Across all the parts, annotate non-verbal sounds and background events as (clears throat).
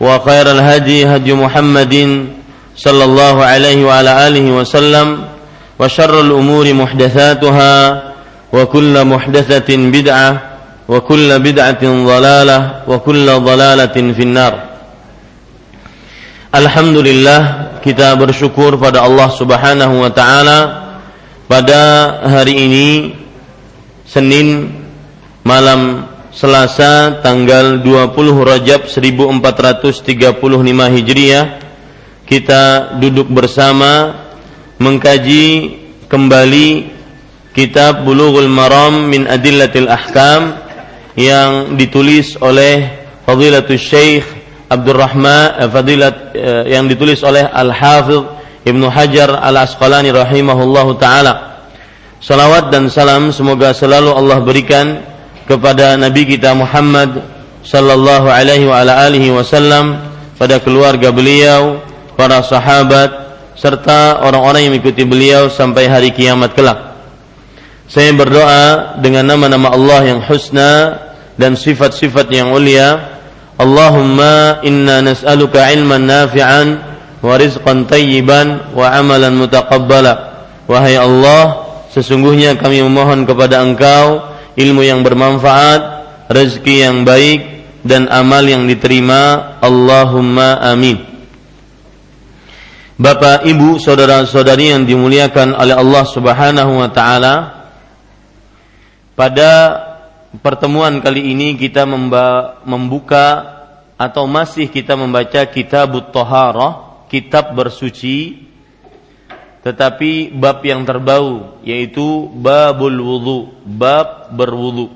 وخير الهدي هدي محمد صلى الله عليه وعلى آله وسلم وشر الأمور محدثاتها وكل محدثة بدعة وكل بدعة ضلالة وكل ضلالة في النار. Alhamdulillah kita bersyukur pada Allah Subhanahu wa taala pada hari ini Senin malam Selasa tanggal 20 Rajab 1435 Hijriah kita duduk bersama mengkaji kembali kitab Bulughul Maram min Adillatil Ahkam yang ditulis oleh Fadilatul Syekh Abdurrahman eh, Fadilat eh, yang ditulis oleh Al-Hafidh Ibnu Hajar Al-Asqalani rahimahullahu taala. Salawat dan salam semoga selalu Allah berikan kepada Nabi kita Muhammad sallallahu alaihi wa ala alihi wasallam pada keluarga beliau, para sahabat serta orang-orang yang mengikuti beliau sampai hari kiamat kelak. Saya berdoa dengan nama-nama Allah yang husna dan sifat-sifat yang mulia. Allahumma inna nas'aluka ilman nafi'an wa rizqan tayyiban wa amalan mutaqabbala. Wahai Allah, sesungguhnya kami memohon kepada Engkau ilmu yang bermanfaat, rezeki yang baik dan amal yang diterima. Allahumma amin. Bapak, Ibu, saudara-saudari yang dimuliakan oleh Allah Subhanahu wa taala, pada pertemuan kali ini kita membuka atau masih kita membaca kitab Taharah, kitab bersuci tetapi bab yang terbau yaitu babul wudu, bab berwudu.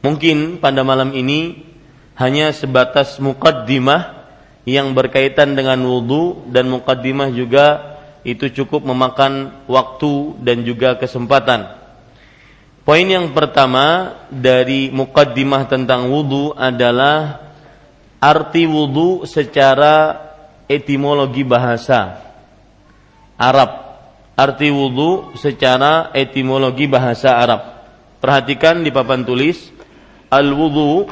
Mungkin pada malam ini hanya sebatas mukaddimah yang berkaitan dengan wudu dan mukaddimah juga itu cukup memakan waktu dan juga kesempatan. Poin yang pertama dari mukaddimah tentang wudu adalah arti wudu secara etimologi bahasa Arab. Arti wudhu secara etimologi bahasa Arab. Perhatikan di papan tulis al-wudhu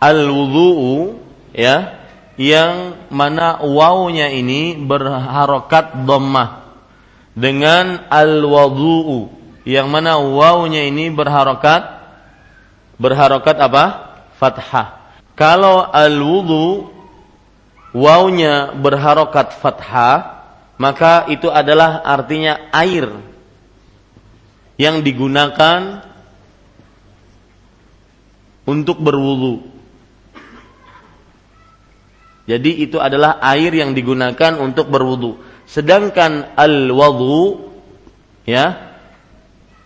al-wudhu ya yang mana wawnya ini berharokat dhammah dengan al-wadhu'u yang mana wawnya ini berharokat berharokat apa? fathah. Kalau al-wudhu wawnya berharokat fathah maka itu adalah artinya air yang digunakan untuk berwudu jadi itu adalah air yang digunakan untuk berwudu. Sedangkan al-wudu ya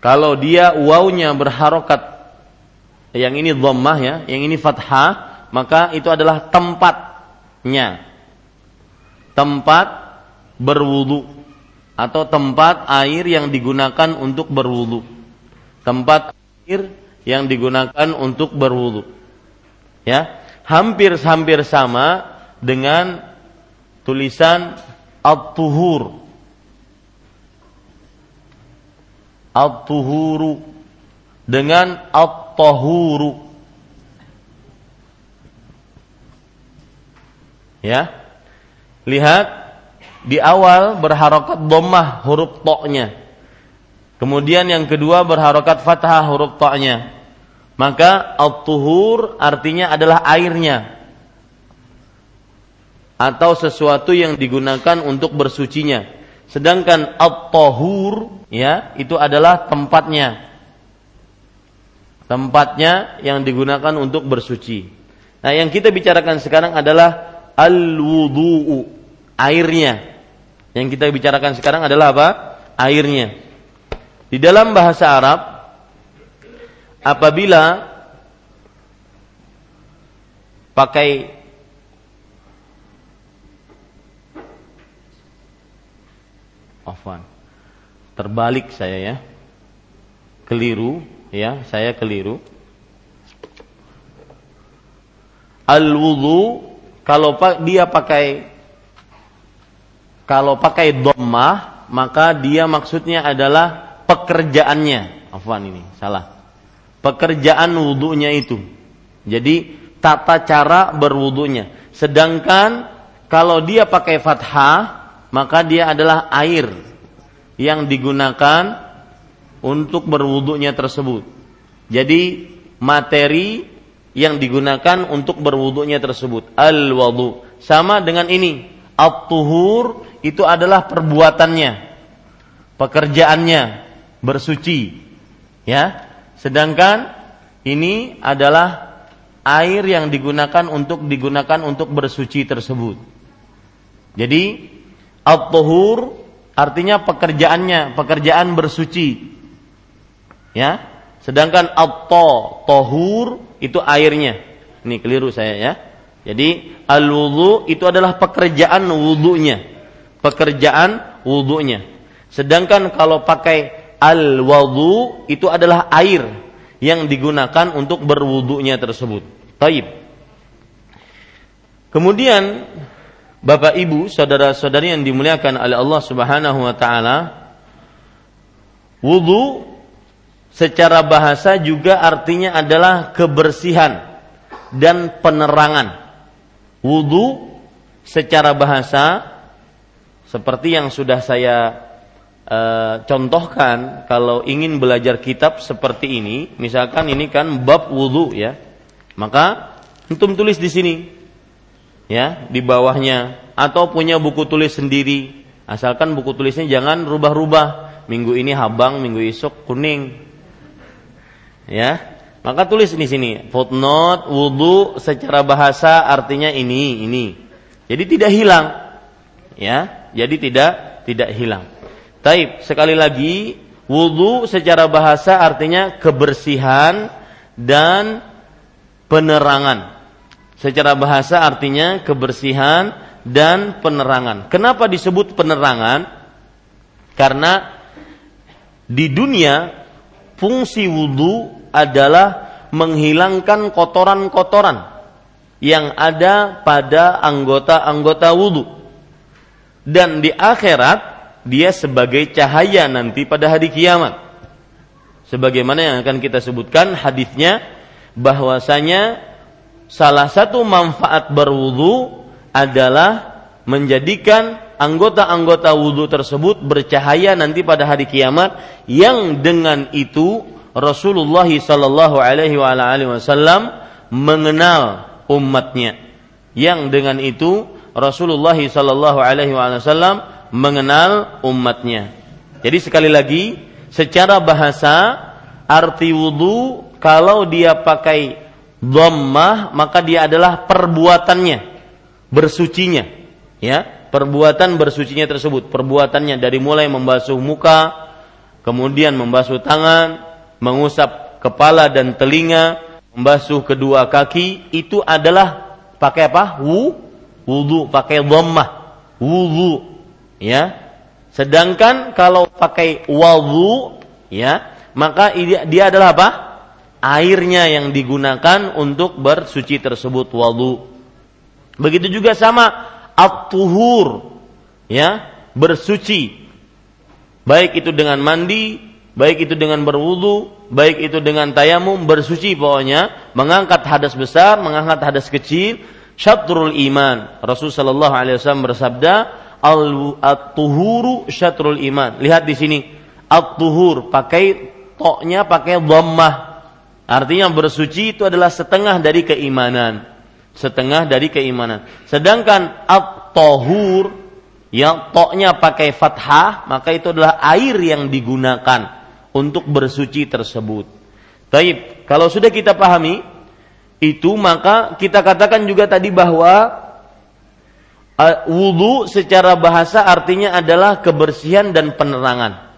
kalau dia wawnya berharokat yang ini dhammah ya, yang ini fathah, maka itu adalah tempatnya. tempat berwudu atau tempat air yang digunakan untuk berwudu. Tempat air yang digunakan untuk berwudu. Ya, hampir-hampir sama dengan tulisan at-tuhur. At-tuhuru dengan at-tahuru. Ya. Lihat di awal berharokat dhammah huruf to-nya. Kemudian yang kedua berharokat fathah huruf to-nya. Maka at-tuhur artinya adalah airnya atau sesuatu yang digunakan untuk bersucinya. Sedangkan at-tahur ya itu adalah tempatnya. Tempatnya yang digunakan untuk bersuci. Nah, yang kita bicarakan sekarang adalah al-wudu'u, airnya. Yang kita bicarakan sekarang adalah apa? Airnya. Di dalam bahasa Arab apabila pakai Afwan. Terbalik saya ya. Keliru ya, saya keliru. Al-wudu kalau dia pakai kalau pakai dhammah maka dia maksudnya adalah pekerjaannya. Afwan ini, salah. Pekerjaan wudhunya itu. Jadi tata cara berwudhunya. Sedangkan kalau dia pakai fathah maka dia adalah air yang digunakan untuk berwudhunya tersebut. Jadi materi yang digunakan untuk berwudunya tersebut. Al-wudu. Sama dengan ini. At-tuhur itu adalah perbuatannya. Pekerjaannya. Bersuci. Ya. Sedangkan ini adalah air yang digunakan untuk digunakan untuk bersuci tersebut. Jadi at-tuhur artinya pekerjaannya, pekerjaan bersuci. Ya. Sedangkan at-to, tohur itu airnya. Ini keliru saya ya. Jadi al-wudu itu adalah pekerjaan wudunya. Pekerjaan wudunya. Sedangkan kalau pakai al-wudu itu adalah air yang digunakan untuk berwudunya tersebut. Taib. Kemudian Bapak Ibu, saudara-saudari yang dimuliakan oleh Allah Subhanahu wa taala, wudu secara bahasa juga artinya adalah kebersihan dan penerangan. Wudu secara bahasa seperti yang sudah saya e, contohkan kalau ingin belajar kitab seperti ini, misalkan ini kan bab wudu ya. Maka antum tulis di sini ya, di bawahnya. Atau punya buku tulis sendiri. Asalkan buku tulisnya jangan rubah-rubah. Minggu ini habang, minggu esok kuning, ya maka tulis di sini footnote wudhu secara bahasa artinya ini ini. Jadi tidak hilang. Ya jadi tidak tidak hilang. Taib sekali lagi wudhu secara bahasa artinya kebersihan dan penerangan secara bahasa artinya kebersihan dan penerangan kenapa disebut penerangan karena di dunia fungsi wudhu adalah menghilangkan kotoran-kotoran yang ada pada anggota-anggota wudhu. Dan di akhirat dia sebagai cahaya nanti pada hari kiamat. Sebagaimana yang akan kita sebutkan hadisnya bahwasanya salah satu manfaat berwudu adalah menjadikan anggota-anggota wudhu tersebut bercahaya nanti pada hari kiamat yang dengan itu Rasulullah Sallallahu Alaihi Wasallam mengenal umatnya yang dengan itu Rasulullah Sallallahu Alaihi Wasallam mengenal umatnya. Jadi sekali lagi secara bahasa arti wudhu kalau dia pakai dhammah maka dia adalah perbuatannya bersucinya ya perbuatan bersucinya tersebut, perbuatannya dari mulai membasuh muka, kemudian membasuh tangan, mengusap kepala dan telinga, membasuh kedua kaki, itu adalah pakai apa? Wu, wudu, pakai dhammah. wudu ya sedangkan kalau pakai wudu ya maka dia adalah apa airnya yang digunakan untuk bersuci tersebut wudu begitu juga sama at-tuhur ya bersuci. Baik itu dengan mandi baik itu dengan berwudu baik itu dengan tayamum bersuci pokoknya mengangkat hadas besar mengangkat hadas kecil. Syatrul iman. Rasul sallallahu alaihi wasallam bersabda al-tuhuru syatrul iman. Lihat di sini at-tuhur pakai toknya pakai dhammah artinya bersuci itu adalah setengah dari keimanan setengah dari keimanan sedangkan at-tahur yang toknya pakai fathah, maka itu adalah air yang digunakan untuk bersuci tersebut. Taib, kalau sudah kita pahami itu maka kita katakan juga tadi bahwa uh, wudhu secara bahasa artinya adalah kebersihan dan penerangan.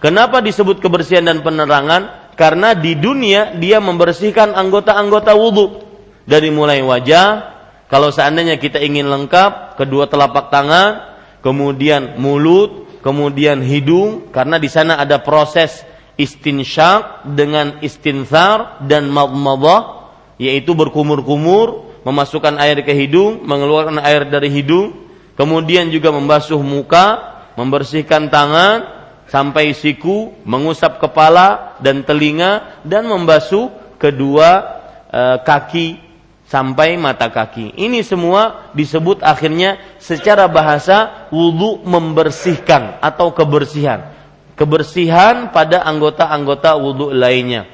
Kenapa disebut kebersihan dan penerangan? Karena di dunia dia membersihkan anggota-anggota wudhu dari mulai wajah. Kalau seandainya kita ingin lengkap, kedua telapak tangan, kemudian mulut, kemudian hidung karena di sana ada proses istinsyak dengan istinsar dan madmadah yaitu berkumur-kumur memasukkan air ke hidung, mengeluarkan air dari hidung, kemudian juga membasuh muka, membersihkan tangan sampai siku, mengusap kepala dan telinga dan membasuh kedua e, kaki sampai mata kaki. Ini semua disebut akhirnya secara bahasa wudhu membersihkan atau kebersihan. Kebersihan pada anggota-anggota wudhu lainnya.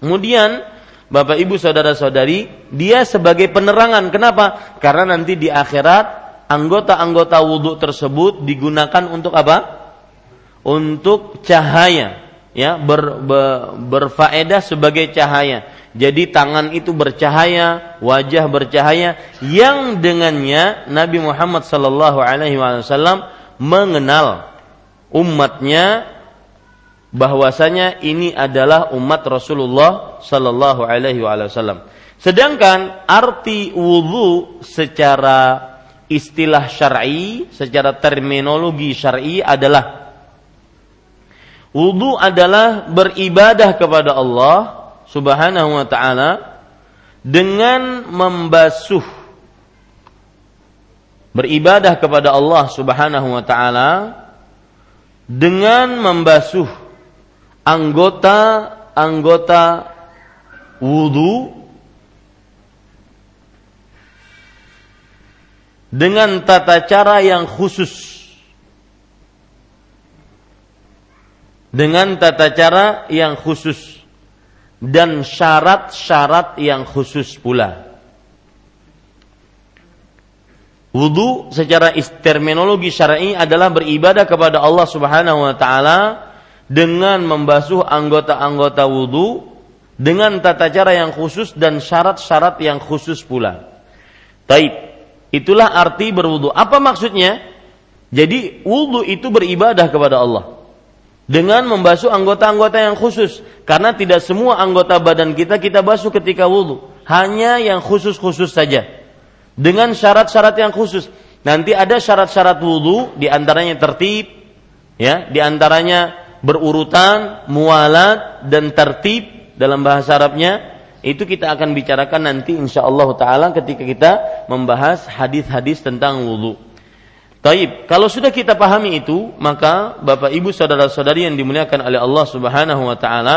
Kemudian Bapak Ibu saudara-saudari, dia sebagai penerangan. Kenapa? Karena nanti di akhirat anggota-anggota wudhu tersebut digunakan untuk apa? Untuk cahaya, ya, ber, ber, berfaedah sebagai cahaya jadi tangan itu bercahaya, wajah bercahaya yang dengannya Nabi Muhammad sallallahu alaihi wasallam mengenal umatnya bahwasanya ini adalah umat Rasulullah sallallahu alaihi wasallam. Sedangkan arti wudhu secara istilah syar'i, secara terminologi syar'i adalah wudhu adalah beribadah kepada Allah Subhanahu wa taala dengan membasuh. Beribadah kepada Allah Subhanahu wa taala dengan membasuh anggota-anggota wudu dengan tata cara yang khusus dengan tata cara yang khusus dan syarat-syarat yang khusus pula. Wudu secara terminologi syar'i adalah beribadah kepada Allah Subhanahu wa taala dengan membasuh anggota-anggota wudu dengan tata cara yang khusus dan syarat-syarat yang khusus pula. Taib. Itulah arti berwudu. Apa maksudnya? Jadi wudu itu beribadah kepada Allah dengan membasuh anggota-anggota yang khusus. Karena tidak semua anggota badan kita kita basuh ketika wudhu hanya yang khusus-khusus saja. Dengan syarat-syarat yang khusus. Nanti ada syarat-syarat wudhu di antaranya tertib ya di antaranya berurutan mualat dan tertib dalam bahasa Arabnya. Itu kita akan bicarakan nanti insya Allah taala ketika kita membahas hadis-hadis tentang wudhu Taib, kalau sudah kita pahami itu, maka Bapak Ibu saudara-saudari yang dimuliakan oleh Allah Subhanahu wa taala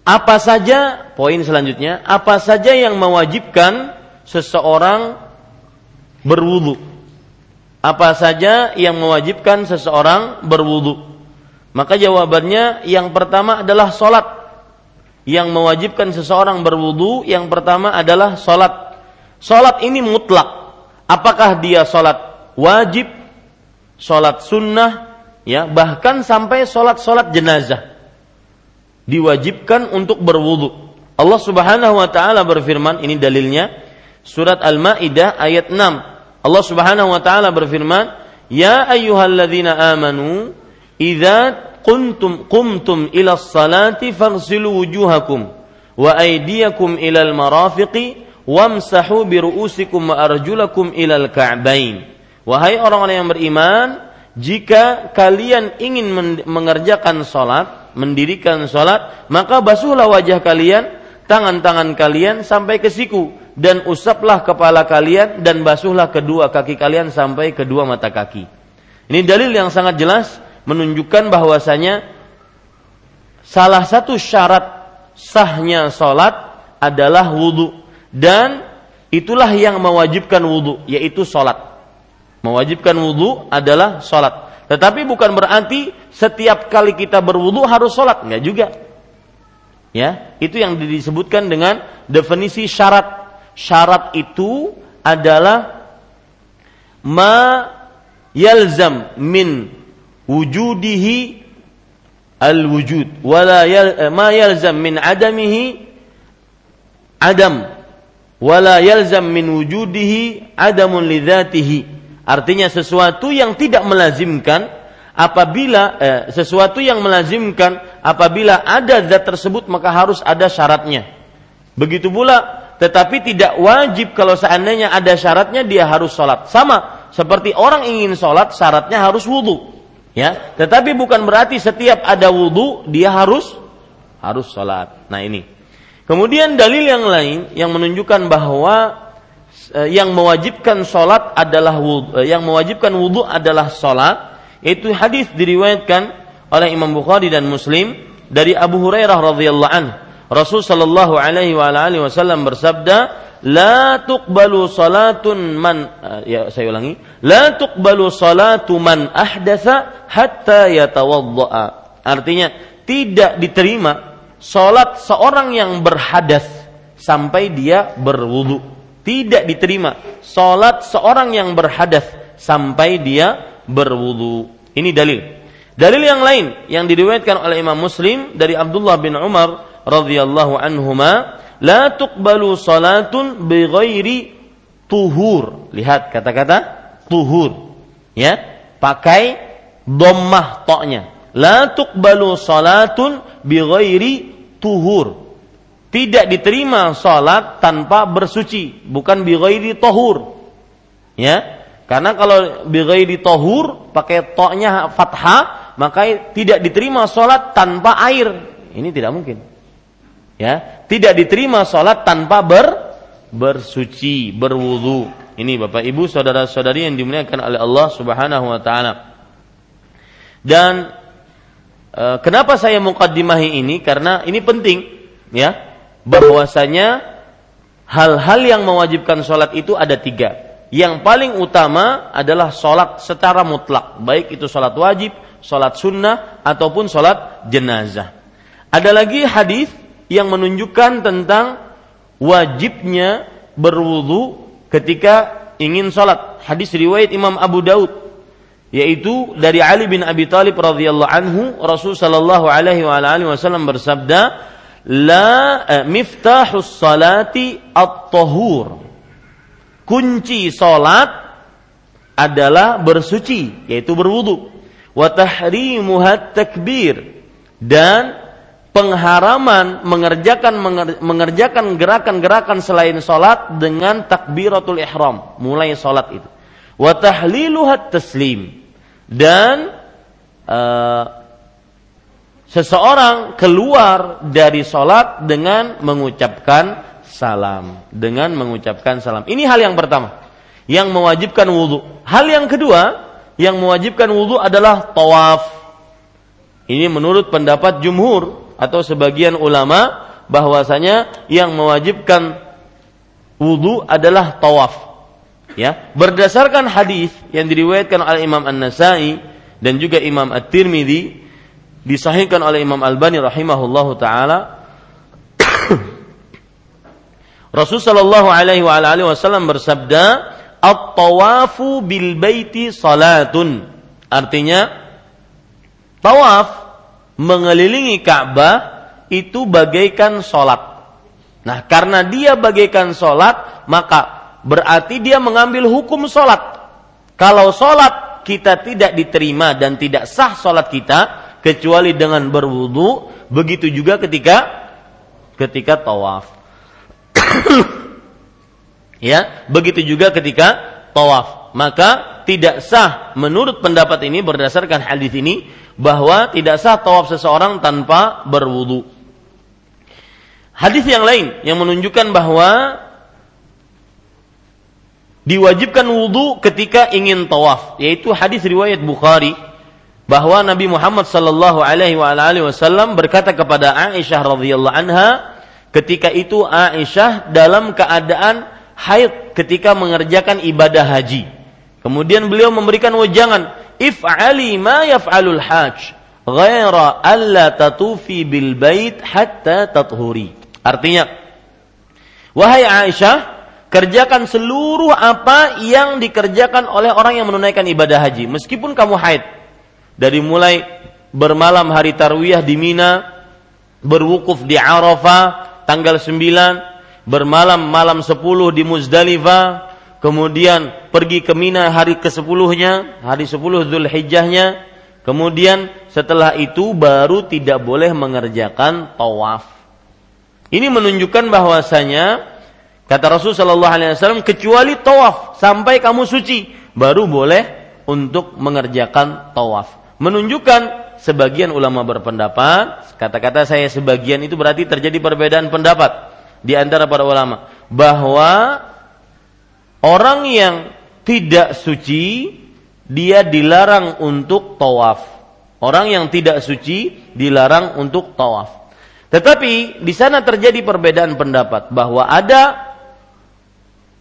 apa saja poin selanjutnya, apa saja yang mewajibkan seseorang berwudu? Apa saja yang mewajibkan seseorang berwudu? Maka jawabannya yang pertama adalah solat. Yang mewajibkan seseorang berwudu yang pertama adalah solat. Solat ini mutlak apakah dia sholat wajib, sholat sunnah, ya bahkan sampai sholat-sholat jenazah diwajibkan untuk berwudu. Allah Subhanahu wa taala berfirman, ini dalilnya surat Al-Maidah ayat 6. Allah Subhanahu wa taala berfirman, "Ya ayyuhalladzina amanu, idza kuntum qumtum ila salati faghsilu wujuhakum wa aydiyakum ila al-marafiqi wamsahu biru'usikum wa arjulakum ilal ka'bain. Wahai orang-orang yang beriman, jika kalian ingin mengerjakan salat, mendirikan salat, maka basuhlah wajah kalian, tangan-tangan kalian sampai ke siku dan usaplah kepala kalian dan basuhlah kedua kaki kalian sampai kedua mata kaki. Ini dalil yang sangat jelas menunjukkan bahwasanya salah satu syarat sahnya salat adalah wudhu dan itulah yang mewajibkan wudhu yaitu salat mewajibkan wudhu adalah salat tetapi bukan berarti setiap kali kita berwudhu harus salat enggak juga. Ya itu yang disebutkan dengan definisi syarat. Syarat itu adalah ma yalzam min wujudihi al-wujud. Wala yal, ma yalzam min adamihi adam wala yalzam min wujudihi adamun lidzatihi artinya sesuatu yang tidak melazimkan apabila eh, sesuatu yang melazimkan apabila ada zat tersebut maka harus ada syaratnya begitu pula tetapi tidak wajib kalau seandainya ada syaratnya dia harus sholat sama seperti orang ingin sholat syaratnya harus wudhu Ya, tetapi bukan berarti setiap ada wudhu dia harus harus sholat. Nah ini. Kemudian dalil yang lain yang menunjukkan bahwa eh, yang mewajibkan sholat adalah wudhu, eh, yang mewajibkan wudhu adalah sholat. Itu hadis diriwayatkan oleh Imam Bukhari dan Muslim dari Abu Hurairah radhiyallahu anhu. Rasul sallallahu alaihi wa alihi wasallam bersabda, la tuqbalu salatun man uh, ya saya ulangi la tuqbalu salatu man ahdatsa hatta yatawaddaa artinya tidak diterima salat seorang yang berhadas sampai dia berwudu tidak diterima salat seorang yang berhadas sampai dia berwudu ini dalil dalil yang lain yang diriwayatkan oleh Imam Muslim dari Abdullah bin Umar radhiyallahu anhuma la tuqbalu salatun bighairi tuhur. Lihat kata-kata tuhur. Ya, pakai dhammah toknya. La tuqbalu salatun bighairi tuhur. Tidak diterima salat tanpa bersuci, bukan bighairi tahur. Ya, karena kalau bighairi tahur pakai toknya fathah, maka tidak diterima salat tanpa air. Ini tidak mungkin ya tidak diterima sholat tanpa ber bersuci berwudu ini bapak ibu saudara saudari yang dimuliakan oleh Allah subhanahu wa taala dan e, kenapa saya mukaddimahi ini? Karena ini penting ya. Bahwasanya hal-hal yang mewajibkan sholat itu ada tiga. Yang paling utama adalah sholat secara mutlak. Baik itu sholat wajib sholat sunnah ataupun sholat jenazah. Ada lagi hadis yang menunjukkan tentang wajibnya berwudu ketika ingin sholat. Hadis riwayat Imam Abu Daud yaitu dari Ali bin Abi Thalib radhiyallahu anhu Rasul sallallahu alaihi wa alihi wasallam bersabda la eh, miftahus salati at-tahur. Kunci salat adalah bersuci yaitu berwudu. Wa tahrimuhat takbir dan pengharaman mengerjakan mengerjakan gerakan-gerakan selain sholat dengan takbiratul ihram. Mulai sholat itu. Wa tahliluhat taslim dan uh, seseorang keluar dari sholat dengan mengucapkan salam. Dengan mengucapkan salam. Ini hal yang pertama. Yang mewajibkan wudhu hal yang kedua yang mewajibkan wudhu adalah tawaf. Ini menurut pendapat jumhur atau sebagian ulama bahwasanya yang mewajibkan wudhu adalah tawaf. Ya, berdasarkan hadis yang diriwayatkan oleh Imam An-Nasai dan juga Imam At-Tirmidzi disahihkan oleh Imam Albani rahimahullahu taala (coughs) Rasul sallallahu alaihi wasallam bersabda, "At-tawafu bil baiti salatun." Artinya, tawaf mengelilingi Ka'bah itu bagaikan sholat. Nah, karena dia bagaikan sholat, maka berarti dia mengambil hukum sholat. Kalau sholat kita tidak diterima dan tidak sah sholat kita, kecuali dengan berwudu, begitu juga ketika ketika tawaf. (coughs) Ya, begitu juga ketika tawaf. Maka tidak sah menurut pendapat ini berdasarkan hadis ini bahwa tidak sah tawaf seseorang tanpa berwudu. Hadis yang lain yang menunjukkan bahwa diwajibkan wudu ketika ingin tawaf, yaitu hadis riwayat Bukhari bahwa Nabi Muhammad sallallahu alaihi wasallam berkata kepada Aisyah radhiyallahu anha ketika itu Aisyah dalam keadaan haid ketika mengerjakan ibadah haji. Kemudian beliau memberikan wejangan, if'ali ma yaf'alul hajj ghaira alla tatufi bil bait hatta tathuri. Artinya, wahai Aisyah, kerjakan seluruh apa yang dikerjakan oleh orang yang menunaikan ibadah haji, meskipun kamu haid. Dari mulai bermalam hari tarwiyah di Mina, berwukuf di Arafah tanggal 9, bermalam malam 10 di Muzdalifah, kemudian pergi ke Mina hari ke-10-nya, hari 10 Zulhijjahnya, kemudian setelah itu baru tidak boleh mengerjakan tawaf. Ini menunjukkan bahwasanya kata Rasul sallallahu alaihi wasallam kecuali tawaf sampai kamu suci baru boleh untuk mengerjakan tawaf. Menunjukkan sebagian ulama berpendapat, kata-kata saya sebagian itu berarti terjadi perbedaan pendapat di antara para ulama bahwa orang yang tidak suci dia dilarang untuk tawaf. Orang yang tidak suci dilarang untuk tawaf. Tetapi di sana terjadi perbedaan pendapat bahwa ada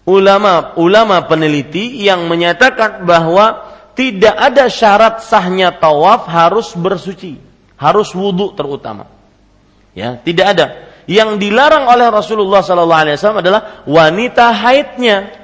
ulama ulama peneliti yang menyatakan bahwa tidak ada syarat sahnya tawaf harus bersuci, harus wudhu terutama. Ya, tidak ada yang dilarang oleh Rasulullah Wasallam adalah wanita haidnya.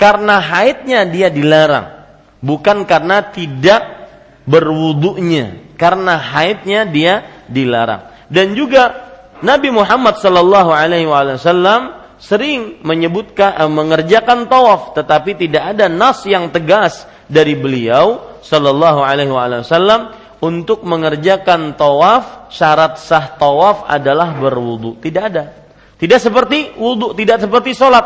Karena haidnya dia dilarang, bukan karena tidak berwudunya. Karena haidnya dia dilarang. Dan juga Nabi Muhammad Wasallam sering menyebutkan eh, mengerjakan tawaf, tetapi tidak ada nas yang tegas dari beliau Sallallahu Alaihi Wasallam untuk mengerjakan tawaf syarat sah tawaf adalah berwudu. Tidak ada. Tidak seperti wudu, tidak seperti sholat.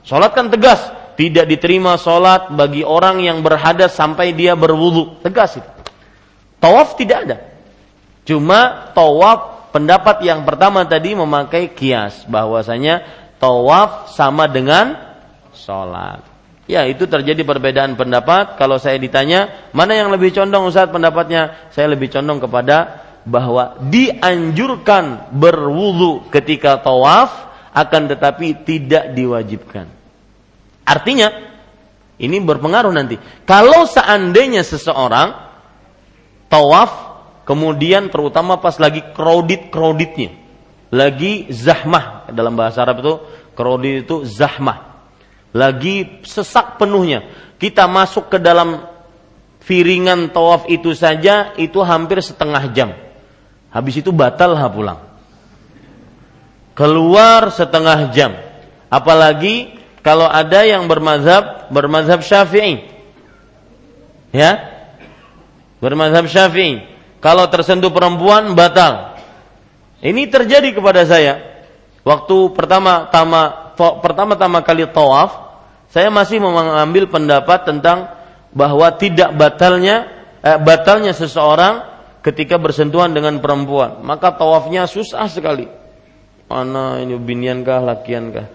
Sholat kan tegas, tidak diterima sholat bagi orang yang berhadas sampai dia berwudu. Tegas itu. Tawaf tidak ada. Cuma tawaf pendapat yang pertama tadi memakai kias bahwasanya tawaf sama dengan sholat. Ya itu terjadi perbedaan pendapat. Kalau saya ditanya mana yang lebih condong Ustaz pendapatnya, saya lebih condong kepada bahwa dianjurkan berwudu ketika tawaf akan tetapi tidak diwajibkan. Artinya ini berpengaruh nanti. Kalau seandainya seseorang tawaf kemudian terutama pas lagi crowded crowdednya, lagi zahmah dalam bahasa Arab itu crowded itu zahmah lagi sesak penuhnya. Kita masuk ke dalam viringan tawaf itu saja itu hampir setengah jam. Habis itu batal ha pulang. Keluar setengah jam. Apalagi kalau ada yang bermazhab bermazhab Syafi'i. Ya? Bermazhab Syafi'i. Kalau tersentuh perempuan batal. Ini terjadi kepada saya. Waktu pertama-tama pertama-tama kali tawaf, saya masih mengambil pendapat tentang bahwa tidak batalnya eh, batalnya seseorang ketika bersentuhan dengan perempuan. Maka tawafnya susah sekali. Mana ini binian kah, lakian kah?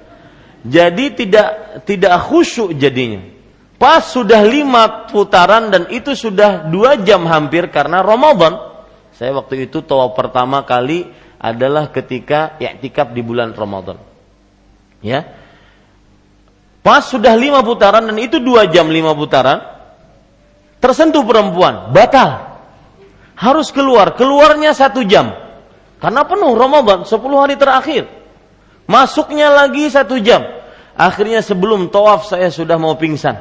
Jadi tidak tidak khusyuk jadinya. Pas sudah lima putaran dan itu sudah dua jam hampir karena Ramadan. Saya waktu itu tawaf pertama kali adalah ketika i'tikaf di bulan Ramadan. Ya, Pas sudah lima putaran dan itu dua jam lima putaran, tersentuh perempuan, batal. Harus keluar, keluarnya satu jam. Karena penuh Ramadan, sepuluh hari terakhir. Masuknya lagi satu jam. Akhirnya sebelum tawaf saya sudah mau pingsan.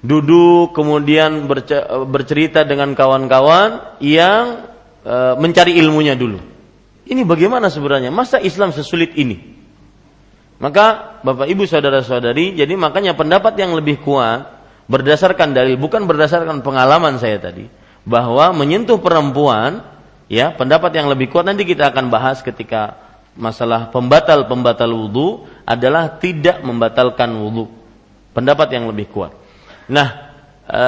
Duduk kemudian bercerita dengan kawan-kawan yang e, mencari ilmunya dulu. Ini bagaimana sebenarnya? Masa Islam sesulit ini? Maka Bapak Ibu saudara-saudari, jadi makanya pendapat yang lebih kuat berdasarkan dalil bukan berdasarkan pengalaman saya tadi bahwa menyentuh perempuan ya pendapat yang lebih kuat nanti kita akan bahas ketika masalah pembatal-pembatal wudhu adalah tidak membatalkan wudhu. Pendapat yang lebih kuat. Nah, e,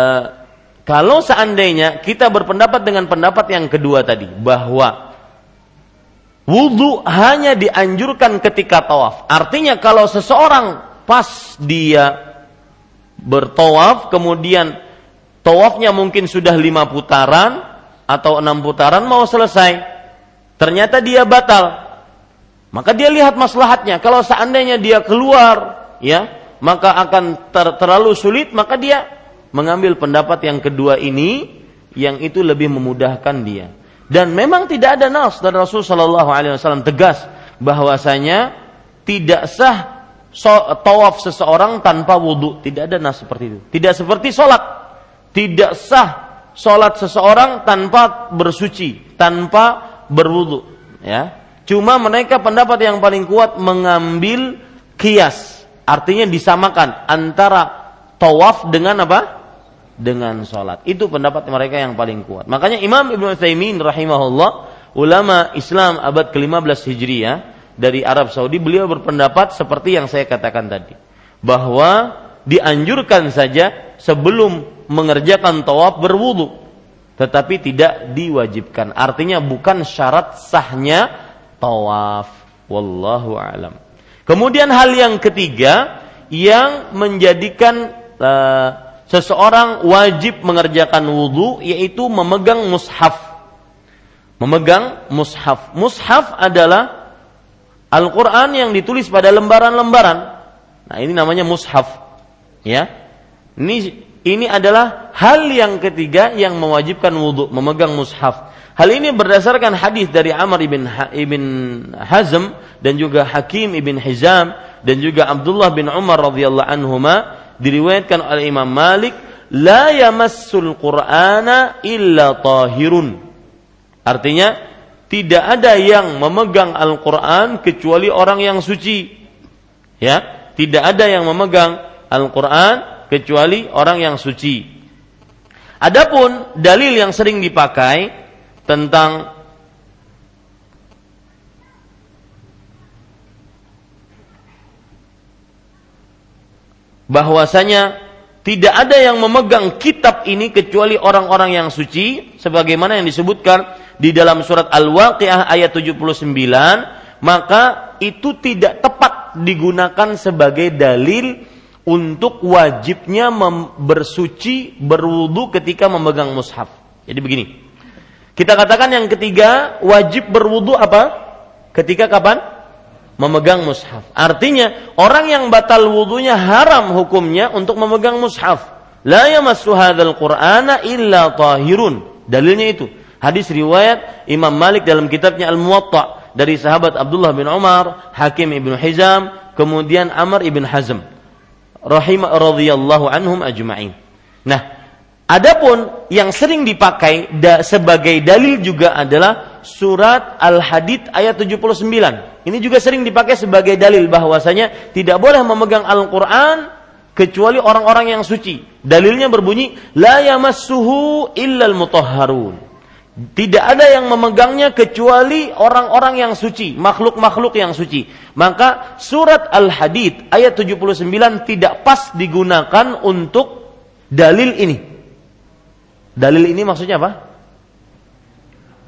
kalau seandainya kita berpendapat dengan pendapat yang kedua tadi bahwa wudhu hanya dianjurkan ketika tawaf. Artinya kalau seseorang pas dia bertawaf kemudian tawafnya mungkin sudah lima putaran atau enam putaran mau selesai ternyata dia batal maka dia lihat maslahatnya kalau seandainya dia keluar ya maka akan ter terlalu sulit maka dia mengambil pendapat yang kedua ini yang itu lebih memudahkan dia dan memang tidak ada nas dari Rasul Shallallahu Alaihi Wasallam tegas bahwasanya tidak sah tawaf seseorang tanpa wudhu. Tidak ada nas seperti itu. Tidak seperti sholat. Tidak sah sholat seseorang tanpa bersuci, tanpa berwudhu. Ya, cuma mereka pendapat yang paling kuat mengambil kias, artinya disamakan antara tawaf dengan apa? Dengan sholat. Itu pendapat mereka yang paling kuat. Makanya Imam Ibn Utsaimin rahimahullah, ulama Islam abad ke-15 Hijriah, dari Arab Saudi beliau berpendapat seperti yang saya katakan tadi. Bahwa dianjurkan saja sebelum mengerjakan tawaf berwudu. Tetapi tidak diwajibkan. Artinya bukan syarat sahnya tawaf. Wallahu alam. Kemudian hal yang ketiga yang menjadikan uh, seseorang wajib mengerjakan wudu yaitu memegang mushaf memegang mushaf mushaf adalah Al-Quran yang ditulis pada lembaran-lembaran. Nah ini namanya mushaf. Ya, ini ini adalah hal yang ketiga yang mewajibkan wudhu memegang mushaf. Hal ini berdasarkan hadis dari Amr ibn, ha, ibn Hazm dan juga Hakim ibn Hizam dan juga Abdullah bin Umar radhiyallahu anhuma diriwayatkan oleh Imam Malik la yamassul Qur'ana illa tahirun. Artinya tidak ada yang memegang Al-Quran kecuali orang yang suci. Ya, tidak ada yang memegang Al-Quran kecuali orang yang suci. Adapun dalil yang sering dipakai tentang bahwasanya tidak ada yang memegang kitab ini kecuali orang-orang yang suci sebagaimana yang disebutkan di dalam surat Al-Waqiah ayat 79 maka itu tidak tepat digunakan sebagai dalil untuk wajibnya bersuci berwudu ketika memegang mushaf. Jadi begini. Kita katakan yang ketiga wajib berwudu apa? Ketika kapan? Memegang mushaf. Artinya orang yang batal wudunya haram hukumnya untuk memegang mushaf. La yamassu hadzal qur'ana illa tahirun. Dalilnya itu. Hadis riwayat Imam Malik dalam kitabnya Al-Muwatta dari sahabat Abdullah bin Umar, Hakim ibn Hizam, kemudian Amr ibn Hazm. Rahim radhiyallahu anhum ajma'in. Nah, adapun yang sering dipakai da, sebagai dalil juga adalah surat Al-Hadid ayat 79. Ini juga sering dipakai sebagai dalil bahwasanya tidak boleh memegang Al-Qur'an kecuali orang-orang yang suci. Dalilnya berbunyi la yamassuhu illal mutahharun. Tidak ada yang memegangnya kecuali orang-orang yang suci, makhluk-makhluk yang suci. Maka surat Al-Hadid ayat 79 tidak pas digunakan untuk dalil ini. Dalil ini maksudnya apa?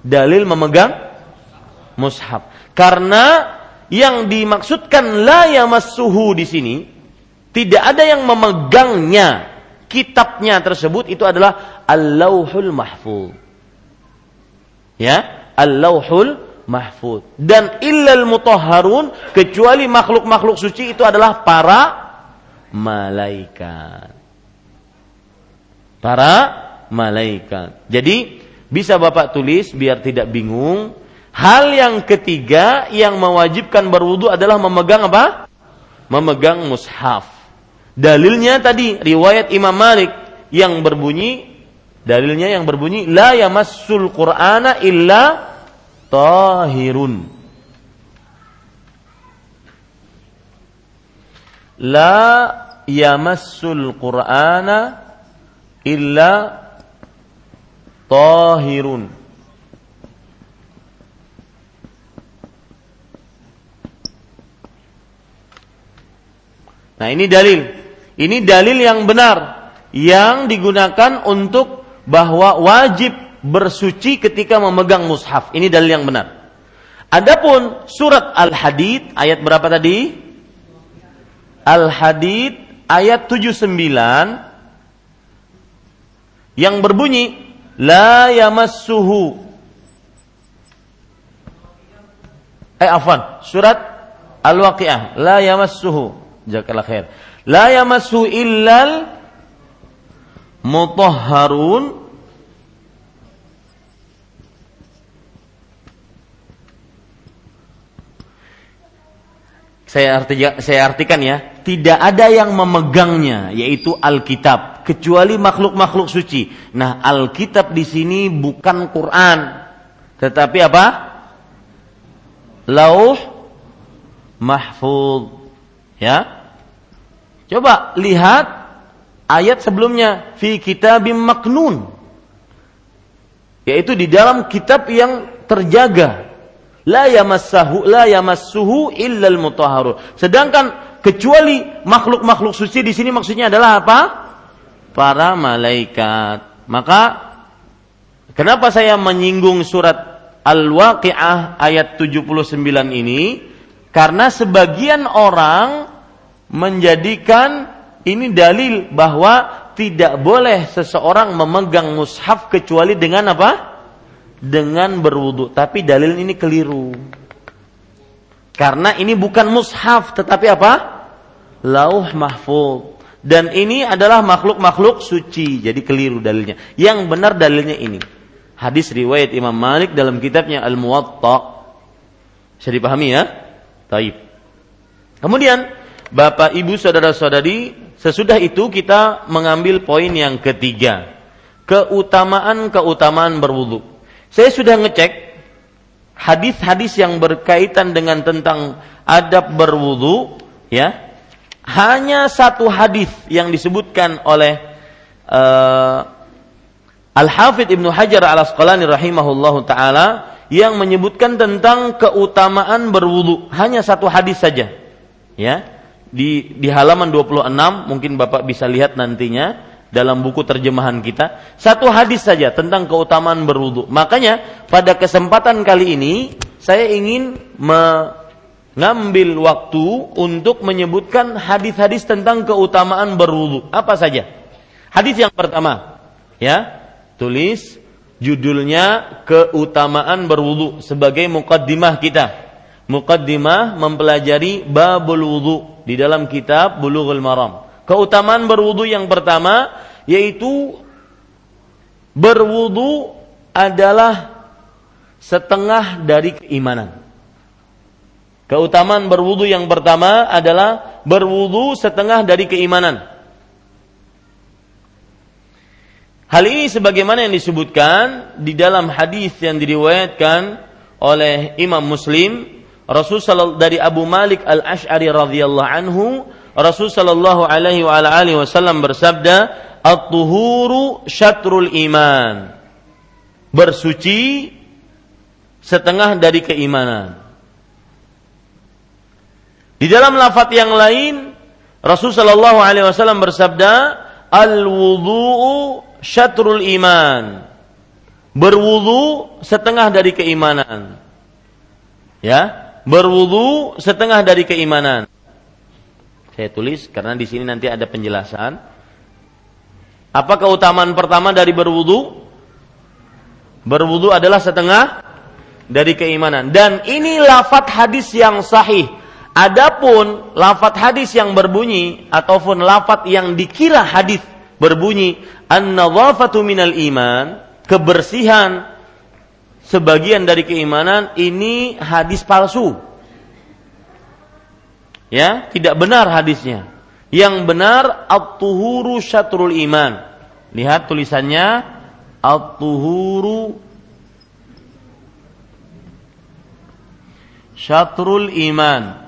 Dalil memegang mushaf. Karena yang dimaksudkan la yamassuhu di sini tidak ada yang memegangnya. Kitabnya tersebut itu adalah Al-Lauhul Mahfuz ya al-lauhul mahfud dan illal mutahharun kecuali makhluk-makhluk suci itu adalah para malaikat para malaikat. Jadi bisa Bapak tulis biar tidak bingung. Hal yang ketiga yang mewajibkan berwudu adalah memegang apa? Memegang mushaf. Dalilnya tadi riwayat Imam Malik yang berbunyi Dalilnya yang berbunyi la yamassul Qur'ana illa tahirun. La yamassul Qur'ana illa tahirun. Nah, ini dalil. Ini dalil yang benar yang digunakan untuk bahwa wajib bersuci ketika memegang mushaf. Ini dalil yang benar. Adapun surat Al-Hadid ayat berapa tadi? Al-Hadid ayat 79 yang berbunyi la yamassuhu. Eh afan surat al-waqiah. La yamassuhu. Jazakallahu khair. La illal mutahharun saya arti saya artikan ya, tidak ada yang memegangnya yaitu Alkitab kecuali makhluk-makhluk suci. Nah, Alkitab di sini bukan Quran, tetapi apa? Lauh mahfuz. Ya. Coba lihat ayat sebelumnya fi kitabim maknun. Yaitu di dalam kitab yang terjaga la yamassahu la yamassuhu illal mutahharun. Sedangkan kecuali makhluk-makhluk suci di sini maksudnya adalah apa? Para malaikat. Maka kenapa saya menyinggung surat Al-Waqiah ayat 79 ini? Karena sebagian orang menjadikan ini dalil bahwa tidak boleh seseorang memegang mushaf kecuali dengan apa? Dengan berwudu. Tapi dalil ini keliru. Karena ini bukan mushaf tetapi apa? Lauh mahfud. Dan ini adalah makhluk-makhluk suci. Jadi keliru dalilnya. Yang benar dalilnya ini. Hadis riwayat Imam Malik dalam kitabnya Al-Muwatta. Bisa dipahami ya? Taib. Kemudian Bapak Ibu saudara-saudari, sesudah itu kita mengambil poin yang ketiga. Keutamaan-keutamaan berwudu. Saya sudah ngecek hadis-hadis yang berkaitan dengan tentang adab berwudu, ya. Hanya satu hadis yang disebutkan oleh uh, Al-Hafidh Ibnu Hajar Al-Asqalani rahimahullahu taala yang menyebutkan tentang keutamaan berwudu. Hanya satu hadis saja. Ya. Di di halaman 26 mungkin Bapak bisa lihat nantinya dalam buku terjemahan kita satu hadis saja tentang keutamaan berwudu. Makanya pada kesempatan kali ini saya ingin mengambil waktu untuk menyebutkan hadis-hadis tentang keutamaan berwudu. Apa saja? Hadis yang pertama, ya, tulis judulnya keutamaan berwudu sebagai mukaddimah kita. Mukaddimah mempelajari babul wudu di dalam kitab Bulughul Maram. Keutamaan berwudu yang pertama yaitu berwudu adalah setengah dari keimanan. Keutamaan berwudu yang pertama adalah berwudu setengah dari keimanan. Hal ini sebagaimana yang disebutkan di dalam hadis yang diriwayatkan oleh Imam Muslim, Rasul dari Abu Malik Al Ashari radhiyallahu anhu Rasul sallallahu alaihi wa alihi wasallam bersabda, "At-tuhuru syatrul iman." Bersuci setengah dari keimanan. Di dalam lafaz yang lain, Rasul sallallahu alaihi wasallam bersabda, "Al-wudhu'u syatrul iman." Berwudu setengah dari keimanan. Ya, berwudu setengah dari keimanan. Saya tulis karena di sini nanti ada penjelasan. Apa keutamaan pertama dari berwudu? Berwudu adalah setengah dari keimanan. Dan ini lafat hadis yang sahih. Adapun lafat hadis yang berbunyi ataupun lafat yang dikira hadis berbunyi an-nadhafatu minal iman, kebersihan sebagian dari keimanan ini hadis palsu Ya, tidak benar hadisnya. Yang benar at-tuhuru syatrul iman. Lihat tulisannya at-tuhuru syatrul iman.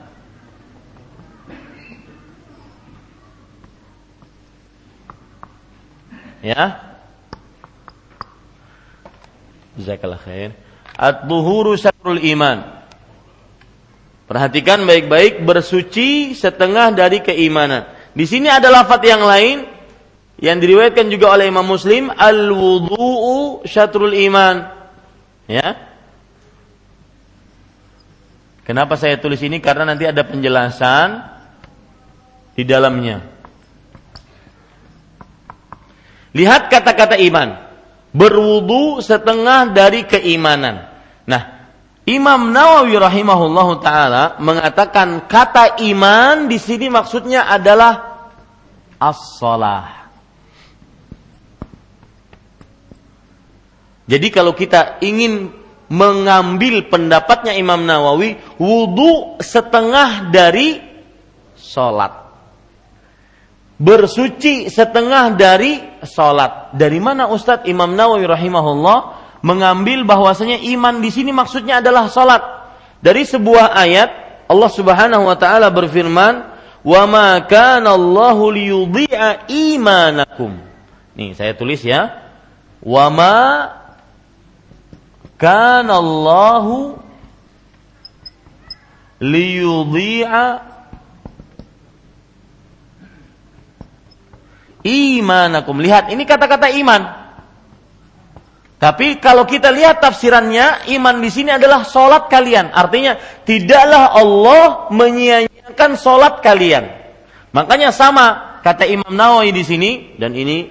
Ya. Jazakallah khair. At-tuhuru syatrul iman. Perhatikan baik-baik bersuci setengah dari keimanan. Di sini ada lafaz yang lain yang diriwayatkan juga oleh Imam Muslim al wudu'u syatrul iman. Ya. Kenapa saya tulis ini? Karena nanti ada penjelasan di dalamnya. Lihat kata-kata iman. Berwudu setengah dari keimanan. Nah, Imam Nawawi rahimahullahu taala mengatakan kata iman di sini maksudnya adalah as-salah. Jadi kalau kita ingin mengambil pendapatnya Imam Nawawi, wudu setengah dari sholat. Bersuci setengah dari sholat. Dari mana Ustadz Imam Nawawi rahimahullah mengambil bahwasanya iman di sini maksudnya adalah salat. Dari sebuah ayat Allah Subhanahu wa taala berfirman, "Wa ma kana Allahu liyudhi'a imanakum." Nih, saya tulis ya. "Wa ma kana Allahu liyudhi'a imanakum." Lihat, ini kata-kata iman. Tapi kalau kita lihat tafsirannya, iman di sini adalah solat kalian. Artinya tidaklah Allah menyia-nyiakan solat kalian. Makanya sama kata Imam Nawawi di sini dan ini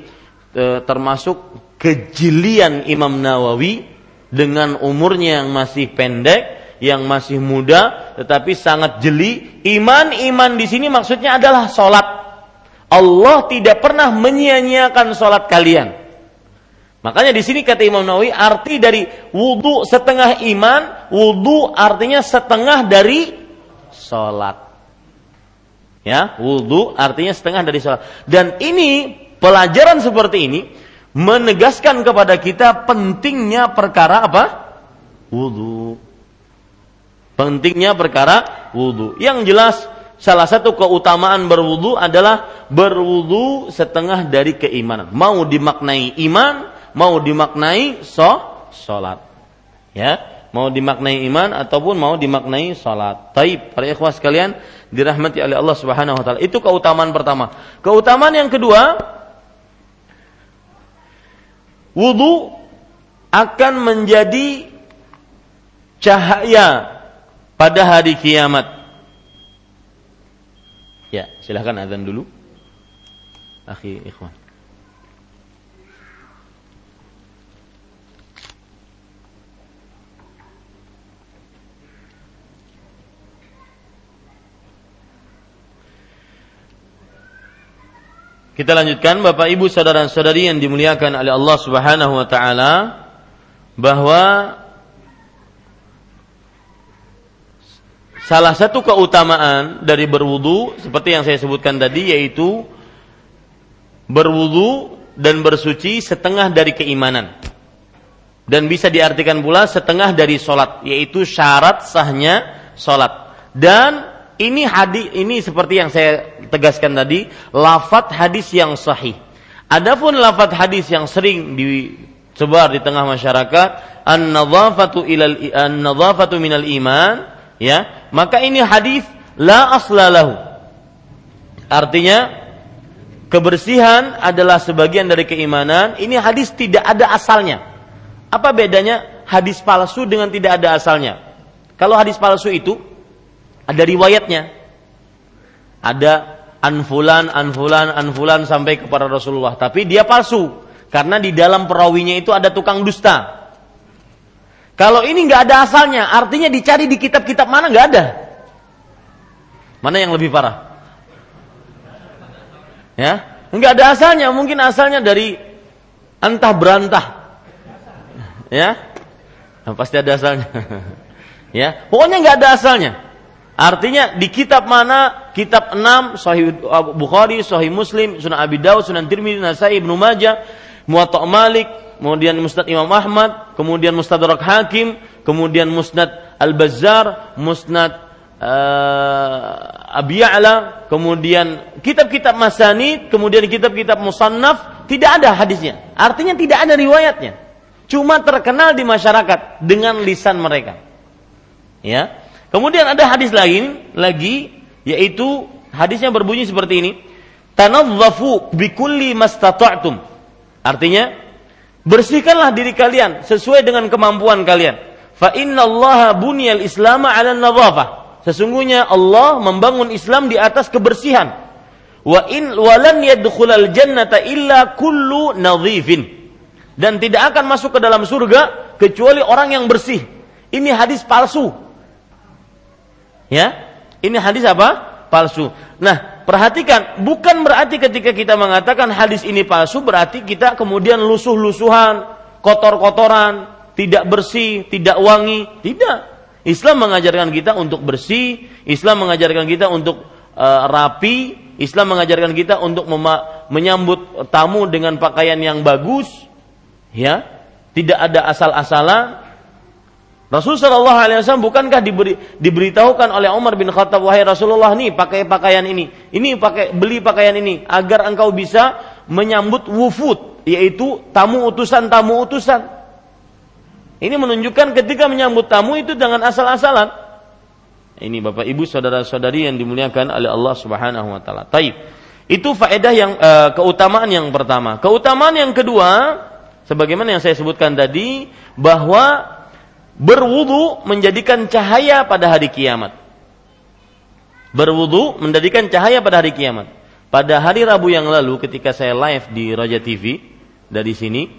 e, termasuk kejelian Imam Nawawi dengan umurnya yang masih pendek, yang masih muda, tetapi sangat jeli. Iman iman di sini maksudnya adalah solat. Allah tidak pernah menyia-nyiakan solat kalian. Makanya di sini kata Imam Nawawi arti dari wudhu setengah iman, wudhu artinya setengah dari sholat. Ya, wudhu artinya setengah dari sholat. Dan ini pelajaran seperti ini menegaskan kepada kita pentingnya perkara apa? Wudhu. Pentingnya perkara wudhu. Yang jelas salah satu keutamaan berwudhu adalah berwudhu setengah dari keimanan. Mau dimaknai iman mau dimaknai so salat. Ya, mau dimaknai iman ataupun mau dimaknai salat. Taib, para ikhwah sekalian dirahmati oleh Allah Subhanahu wa taala. Itu keutamaan pertama. Keutamaan yang kedua, wudu akan menjadi cahaya pada hari kiamat. Ya, silahkan azan dulu. Akhi ikhwan. Kita lanjutkan Bapak Ibu saudara-saudari yang dimuliakan oleh Allah Subhanahu wa taala bahwa salah satu keutamaan dari berwudu seperti yang saya sebutkan tadi yaitu berwudu dan bersuci setengah dari keimanan. Dan bisa diartikan pula setengah dari solat, yaitu syarat sahnya solat. Dan ini hadis ini seperti yang saya tegaskan tadi, lafat hadis yang sahih. Adapun lafat hadis yang sering disebar di tengah masyarakat, an-nadhafatu ilal an-nadhafatu minal iman, ya, maka ini hadis la aslalahu. Artinya kebersihan adalah sebagian dari keimanan. Ini hadis tidak ada asalnya. Apa bedanya hadis palsu dengan tidak ada asalnya? Kalau hadis palsu itu ada riwayatnya. Ada anfulan, anfulan, anfulan sampai kepada Rasulullah. Tapi dia palsu. Karena di dalam perawinya itu ada tukang dusta. Kalau ini nggak ada asalnya, artinya dicari di kitab-kitab mana nggak ada. Mana yang lebih parah? Ya, nggak ada asalnya. Mungkin asalnya dari antah berantah. Ya, nah, pasti ada asalnya. (laughs) ya, pokoknya nggak ada asalnya. Artinya di kitab mana? Kitab 6 Sahih Bukhari, Sahih Muslim, Sunan Abi Dawud, Sunan Tirmidzi, Nasai, Ibnu Majah, Muwatta Malik, kemudian Musnad Imam Ahmad, kemudian Mustadrak Hakim, kemudian Musnad Al-Bazzar, Musnad uh, Abi Ya'la, kemudian kitab-kitab masanid, kemudian kitab-kitab musannaf, tidak ada hadisnya. Artinya tidak ada riwayatnya. Cuma terkenal di masyarakat dengan lisan mereka. Ya. Kemudian ada hadis lain lagi yaitu hadisnya berbunyi seperti ini. Tanazzafu bikulli mastata'tum. Artinya, bersihkanlah diri kalian sesuai dengan kemampuan kalian. Fa inna Allah bunyal Islam 'ala nadhafah. Sesungguhnya Allah membangun Islam di atas kebersihan. Wa in walan yadkhulal jannata illa kullu nadhifin. Dan tidak akan masuk ke dalam surga kecuali orang yang bersih. Ini hadis palsu. Ya, ini hadis apa? Palsu. Nah, perhatikan, bukan berarti ketika kita mengatakan hadis ini palsu berarti kita kemudian lusuh-lusuhan, kotor-kotoran, tidak bersih, tidak wangi. Tidak. Islam mengajarkan kita untuk bersih, Islam mengajarkan kita untuk uh, rapi, Islam mengajarkan kita untuk menyambut tamu dengan pakaian yang bagus, ya, tidak ada asal-asalan, Rasul Shallallahu Alaihi Wasallam bukankah diberi, diberitahukan oleh Umar bin Khattab wahai Rasulullah nih pakai pakaian ini, ini pakai beli pakaian ini agar engkau bisa menyambut wufud yaitu tamu utusan tamu utusan. Ini menunjukkan ketika menyambut tamu itu dengan asal-asalan. Ini Bapak Ibu saudara-saudari yang dimuliakan oleh Allah Subhanahu wa taala. Taib. Itu faedah yang uh, keutamaan yang pertama. Keutamaan yang kedua sebagaimana yang saya sebutkan tadi bahwa berwudu menjadikan cahaya pada hari kiamat. Berwudu menjadikan cahaya pada hari kiamat. Pada hari Rabu yang lalu ketika saya live di Raja TV dari sini,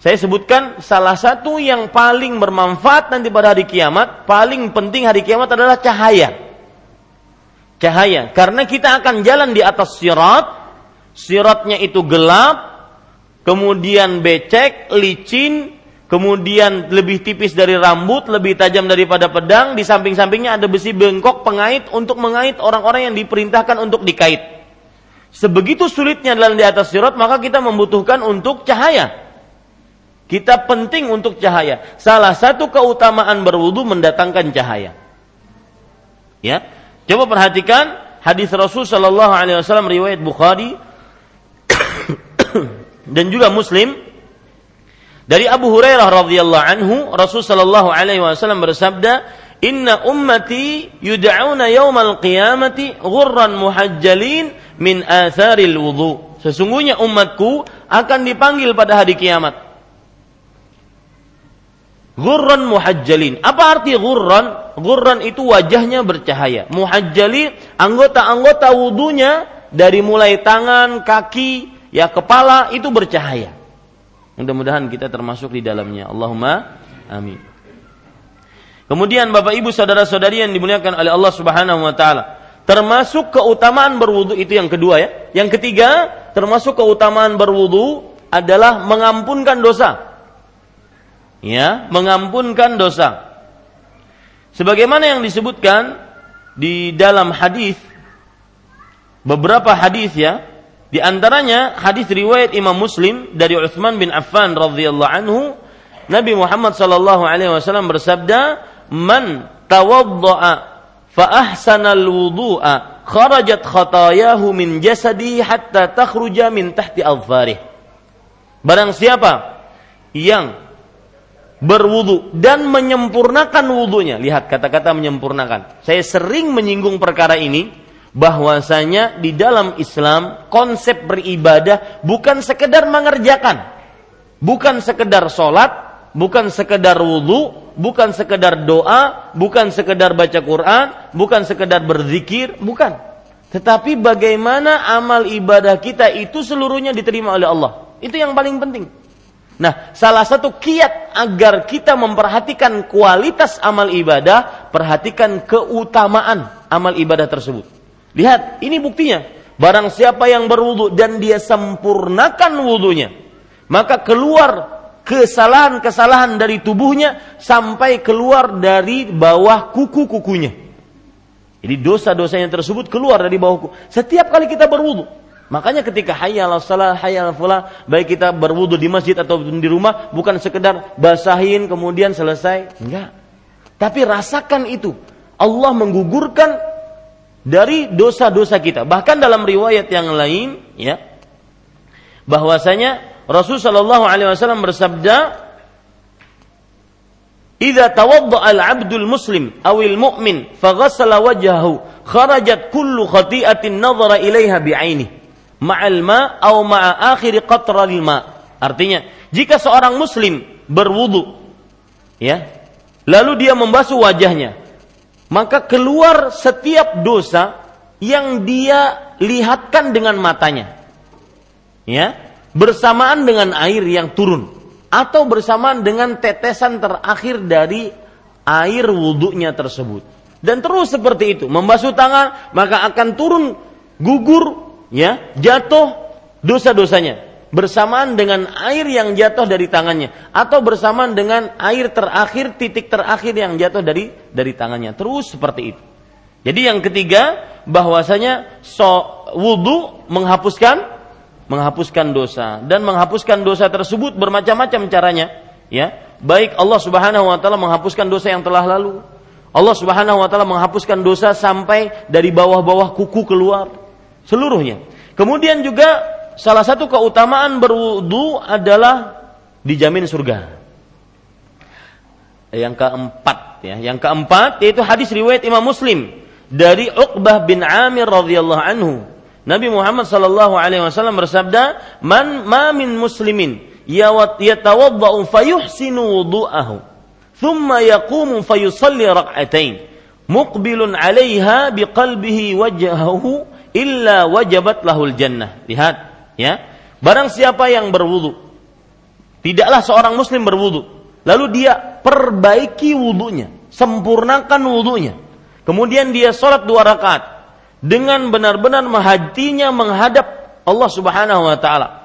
saya sebutkan salah satu yang paling bermanfaat nanti pada hari kiamat, paling penting hari kiamat adalah cahaya. Cahaya, karena kita akan jalan di atas sirat, siratnya itu gelap, kemudian becek, licin, kemudian lebih tipis dari rambut, lebih tajam daripada pedang, di samping-sampingnya ada besi bengkok pengait untuk mengait orang-orang yang diperintahkan untuk dikait. Sebegitu sulitnya dalam di atas sirat, maka kita membutuhkan untuk cahaya. Kita penting untuk cahaya. Salah satu keutamaan berwudu mendatangkan cahaya. Ya, coba perhatikan hadis Rasul Shallallahu Alaihi Wasallam riwayat Bukhari (coughs) dan juga Muslim dari Abu Hurairah radhiyallahu anhu, Rasul sallallahu alaihi wasallam bersabda, "Inna ummati yud'auna yaumal qiyamati ghurran muhajjalin min atharil wudu." Sesungguhnya umatku akan dipanggil pada hari kiamat. Ghurran muhajjalin. Apa arti ghurran? Ghurran itu wajahnya bercahaya. Muhajjalin anggota-anggota wudunya dari mulai tangan, kaki, ya kepala itu bercahaya. Mudah-mudahan kita termasuk di dalamnya. Allahumma amin. Kemudian Bapak Ibu saudara-saudari yang dimuliakan oleh Allah Subhanahu wa taala, termasuk keutamaan berwudu itu yang kedua ya. Yang ketiga, termasuk keutamaan berwudu adalah mengampunkan dosa. Ya, mengampunkan dosa. Sebagaimana yang disebutkan di dalam hadis beberapa hadis ya di antaranya hadis riwayat Imam Muslim dari Utsman bin Affan radhiyallahu anhu, Nabi Muhammad sallallahu alaihi wasallam bersabda, "Man tawadda'a fa ahsana al-wudu'a kharajat khatayahu min jasadi hatta takhruja min tahti adfarih." Barang siapa yang berwudu dan menyempurnakan wudunya. Lihat kata-kata menyempurnakan. Saya sering menyinggung perkara ini bahwasanya di dalam Islam konsep beribadah bukan sekedar mengerjakan, bukan sekedar sholat, bukan sekedar wudhu, bukan sekedar doa, bukan sekedar baca Quran, bukan sekedar berzikir, bukan. Tetapi bagaimana amal ibadah kita itu seluruhnya diterima oleh Allah. Itu yang paling penting. Nah, salah satu kiat agar kita memperhatikan kualitas amal ibadah, perhatikan keutamaan amal ibadah tersebut. Lihat, ini buktinya. Barang siapa yang berwudu dan dia sempurnakan wudunya, maka keluar kesalahan-kesalahan dari tubuhnya sampai keluar dari bawah kuku-kukunya. Jadi dosa-dosanya tersebut keluar dari bawah kuku. Setiap kali kita berwudu, Makanya ketika hayal salah, hayal fulah, baik kita berwudu di masjid atau di rumah, bukan sekedar basahin kemudian selesai. Enggak. Tapi rasakan itu. Allah menggugurkan dari dosa-dosa kita. Bahkan dalam riwayat yang lain, ya, bahwasanya Rasul Shallallahu Alaihi Wasallam bersabda, idza tawadda al-'abdul muslim awil mu'min faghassala wajhahu kharajat kullu khati'atin nadhara ilaiha bi'aini ma'al ma aw ma'a akhir qatra ma artinya jika seorang muslim berwudu ya lalu dia membasuh wajahnya maka keluar setiap dosa yang dia lihatkan dengan matanya. Ya bersamaan dengan air yang turun. Atau bersamaan dengan tetesan terakhir dari air wudhunya tersebut. Dan terus seperti itu, membasuh tangan maka akan turun gugur ya, jatuh dosa-dosanya bersamaan dengan air yang jatuh dari tangannya atau bersamaan dengan air terakhir titik terakhir yang jatuh dari dari tangannya. Terus seperti itu. Jadi yang ketiga bahwasanya so wudhu menghapuskan menghapuskan dosa. Dan menghapuskan dosa tersebut bermacam-macam caranya ya. Baik Allah Subhanahu wa taala menghapuskan dosa yang telah lalu. Allah Subhanahu wa taala menghapuskan dosa sampai dari bawah-bawah kuku keluar. Seluruhnya. Kemudian juga salah satu keutamaan berwudu adalah dijamin surga. Yang keempat ya. Yang keempat yaitu hadis riwayat Imam Muslim dari Uqbah bin Amir radhiyallahu anhu. Nabi Muhammad sallallahu alaihi wasallam bersabda, "Man ma min muslimin yatawaddau fayuhsinu wudu'ahu, thumma yaqumu fayusalli rak'atain, muqbilun 'alaiha biqalbihi wajhahu illa wajabat lahul jannah." Lihat, ya. Barang siapa yang berwudu, tidaklah seorang muslim berwudu, lalu dia perbaiki wudunya, sempurnakan wudunya. Kemudian dia sholat dua rakaat, dengan benar-benar hatinya menghadap Allah Subhanahu wa taala,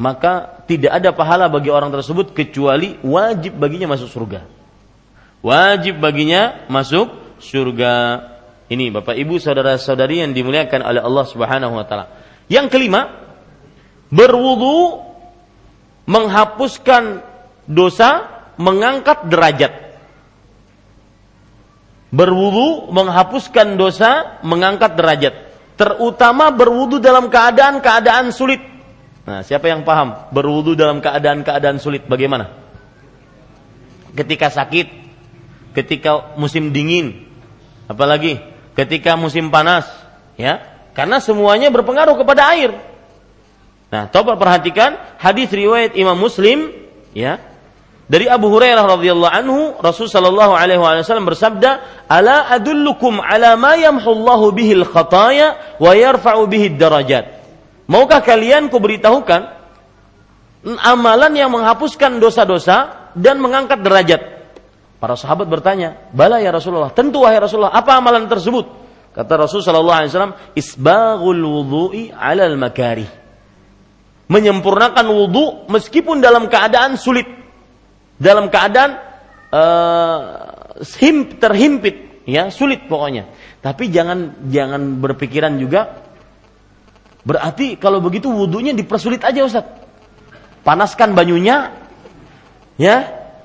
maka tidak ada pahala bagi orang tersebut kecuali wajib baginya masuk surga. Wajib baginya masuk surga. Ini Bapak Ibu saudara-saudari yang dimuliakan oleh Allah Subhanahu wa taala. Yang kelima, berwudu menghapuskan dosa, mengangkat derajat Berwudu menghapuskan dosa, mengangkat derajat. Terutama berwudu dalam keadaan-keadaan sulit. Nah, siapa yang paham berwudu dalam keadaan-keadaan sulit bagaimana? Ketika sakit, ketika musim dingin, apalagi ketika musim panas, ya. Karena semuanya berpengaruh kepada air. Nah, coba perhatikan hadis riwayat Imam Muslim, ya, dari Abu Hurairah radhiyallahu anhu, Rasul sallallahu alaihi wasallam bersabda, "Ala adullukum ala ma yamhullahu bihil khataya wa yarfa'u bihi darajat." Maukah kalian kuberitahukan amalan yang menghapuskan dosa-dosa dan mengangkat derajat? Para sahabat bertanya, "Bala ya Rasulullah." Tentu wahai Rasulullah, apa amalan tersebut? Kata Rasul sallallahu alaihi wasallam, "Isbaghul wudu'i 'alal makarih." Menyempurnakan wudu meskipun dalam keadaan sulit. Dalam keadaan uh, terhimpit ya sulit pokoknya. Tapi jangan jangan berpikiran juga berarti kalau begitu wudhunya dipersulit aja Ustaz. Panaskan banyunya ya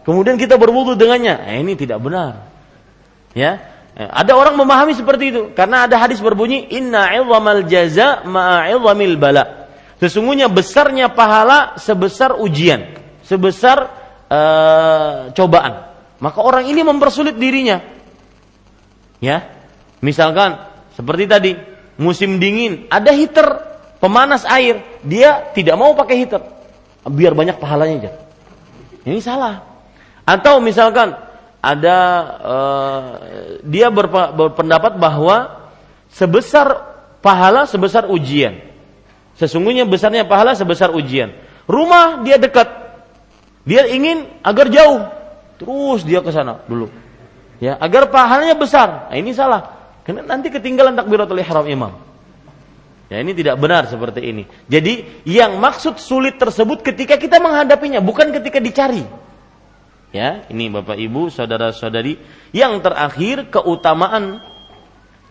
kemudian kita berwudhu dengannya. Nah, ini tidak benar ya. Ada orang memahami seperti itu karena ada hadis berbunyi inna ilzamal jaza ma'ilzamil bala sesungguhnya besarnya pahala sebesar ujian sebesar uh, cobaan. Maka orang ini mempersulit dirinya. Ya. Misalkan seperti tadi, musim dingin, ada heater pemanas air, dia tidak mau pakai heater. Biar banyak pahalanya aja. Ini salah. Atau misalkan ada uh, dia berpendapat bahwa sebesar pahala sebesar ujian. Sesungguhnya besarnya pahala sebesar ujian. Rumah dia dekat, dia ingin agar jauh. Terus dia ke sana dulu. Ya, agar pahalanya besar. Nah, ini salah. Karena nanti ketinggalan takbiratul ihram imam. Ya, ini tidak benar seperti ini. Jadi, yang maksud sulit tersebut ketika kita menghadapinya, bukan ketika dicari. Ya, ini Bapak Ibu, saudara-saudari, yang terakhir keutamaan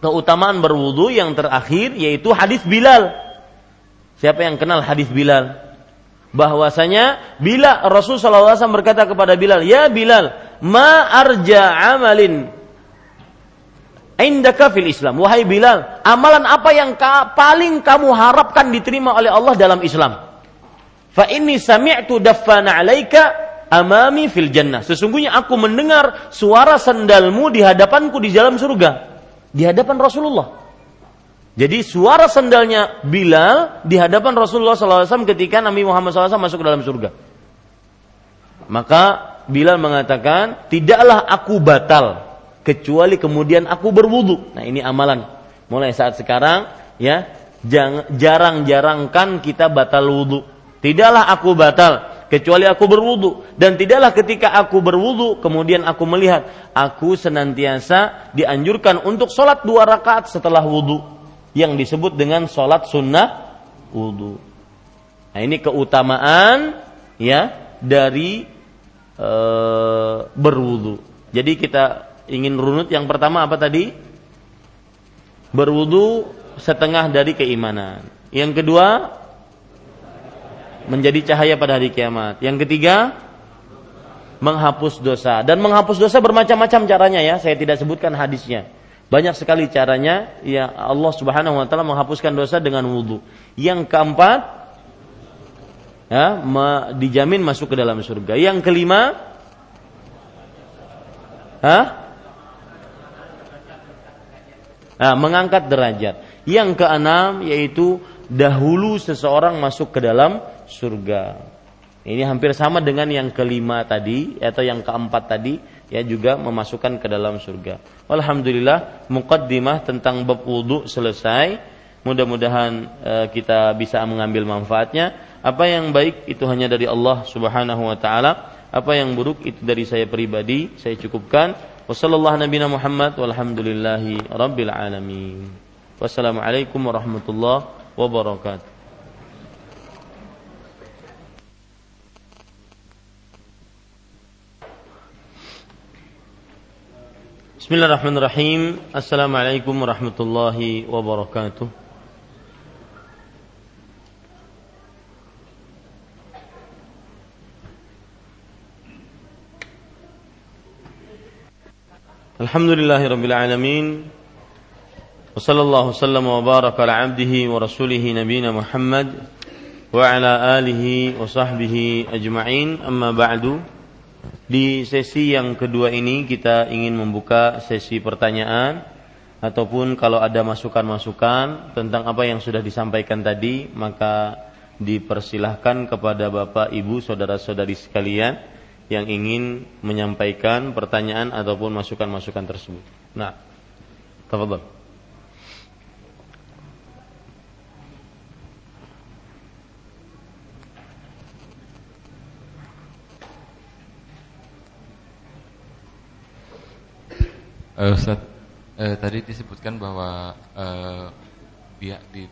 keutamaan berwudu yang terakhir yaitu hadis Bilal. Siapa yang kenal hadis Bilal? bahwasanya bila Rasul SAW berkata kepada Bilal, "Ya Bilal, ma arja amalin indaka fil Islam." Wahai Bilal, amalan apa yang ka, paling kamu harapkan diterima oleh Allah dalam Islam? Fa inni sami'tu daffana 'alaika amami fil jannah. Sesungguhnya aku mendengar suara sandalmu di hadapanku di dalam surga. Di hadapan Rasulullah. Jadi suara sandalnya Bilal di hadapan Rasulullah SAW ketika Nabi Muhammad SAW masuk ke dalam surga. Maka Bilal mengatakan, tidaklah aku batal kecuali kemudian aku berwudu. Nah ini amalan. Mulai saat sekarang ya jarang-jarangkan kita batal wudu. Tidaklah aku batal kecuali aku berwudu dan tidaklah ketika aku berwudu kemudian aku melihat aku senantiasa dianjurkan untuk sholat dua rakaat setelah wudu yang disebut dengan sholat sunnah wudu. Nah ini keutamaan ya dari e, berwudu. Jadi kita ingin runut yang pertama apa tadi? Berwudu setengah dari keimanan. Yang kedua menjadi cahaya pada hari kiamat. Yang ketiga, menghapus dosa dan menghapus dosa bermacam-macam caranya ya. Saya tidak sebutkan hadisnya. Banyak sekali caranya ya Allah Subhanahu wa taala menghapuskan dosa dengan wudhu. Yang keempat ya, dijamin masuk ke dalam surga. Yang kelima Hah? Nah, mengangkat derajat. Yang keenam yaitu dahulu seseorang masuk ke dalam surga. Ini hampir sama dengan yang kelima tadi atau yang keempat tadi ya juga memasukkan ke dalam surga. Alhamdulillah mukaddimah tentang bab wudu selesai. Mudah-mudahan e, kita bisa mengambil manfaatnya. Apa yang baik itu hanya dari Allah Subhanahu wa taala. Apa yang buruk itu dari saya pribadi. Saya cukupkan. Wassalamualaikum warahmatullahi wabarakatuh. بسم الله الرحمن الرحيم السلام عليكم ورحمة الله وبركاته الحمد لله رب العالمين وصلى الله وسلم وبارك على عبده ورسوله نبينا محمد وعلى آله وصحبه أجمعين أما بعد Di sesi yang kedua ini kita ingin membuka sesi pertanyaan ataupun kalau ada masukan-masukan tentang apa yang sudah disampaikan tadi maka dipersilahkan kepada Bapak Ibu saudara-saudari sekalian yang ingin menyampaikan pertanyaan ataupun masukan-masukan tersebut. Nah, tafadhol. Uh, Ustaz, uh, tadi disebutkan bahwa uh, dia di,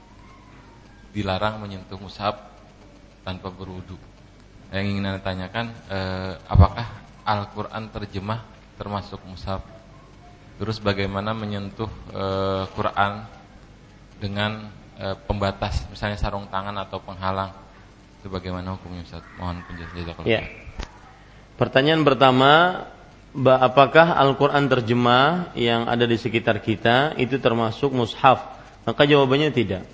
dilarang menyentuh mushaf tanpa berwudu. Yang ingin anda tanyakan, uh, apakah Al-Quran terjemah termasuk mushaf? Terus bagaimana menyentuh uh, Quran dengan uh, pembatas, misalnya sarung tangan atau penghalang? Itu bagaimana hukumnya Ustaz? Mohon penjelasan. Ya. Pertanyaan pertama, apakah Al-Quran terjemah yang ada di sekitar kita itu termasuk mushaf? Maka jawabannya tidak.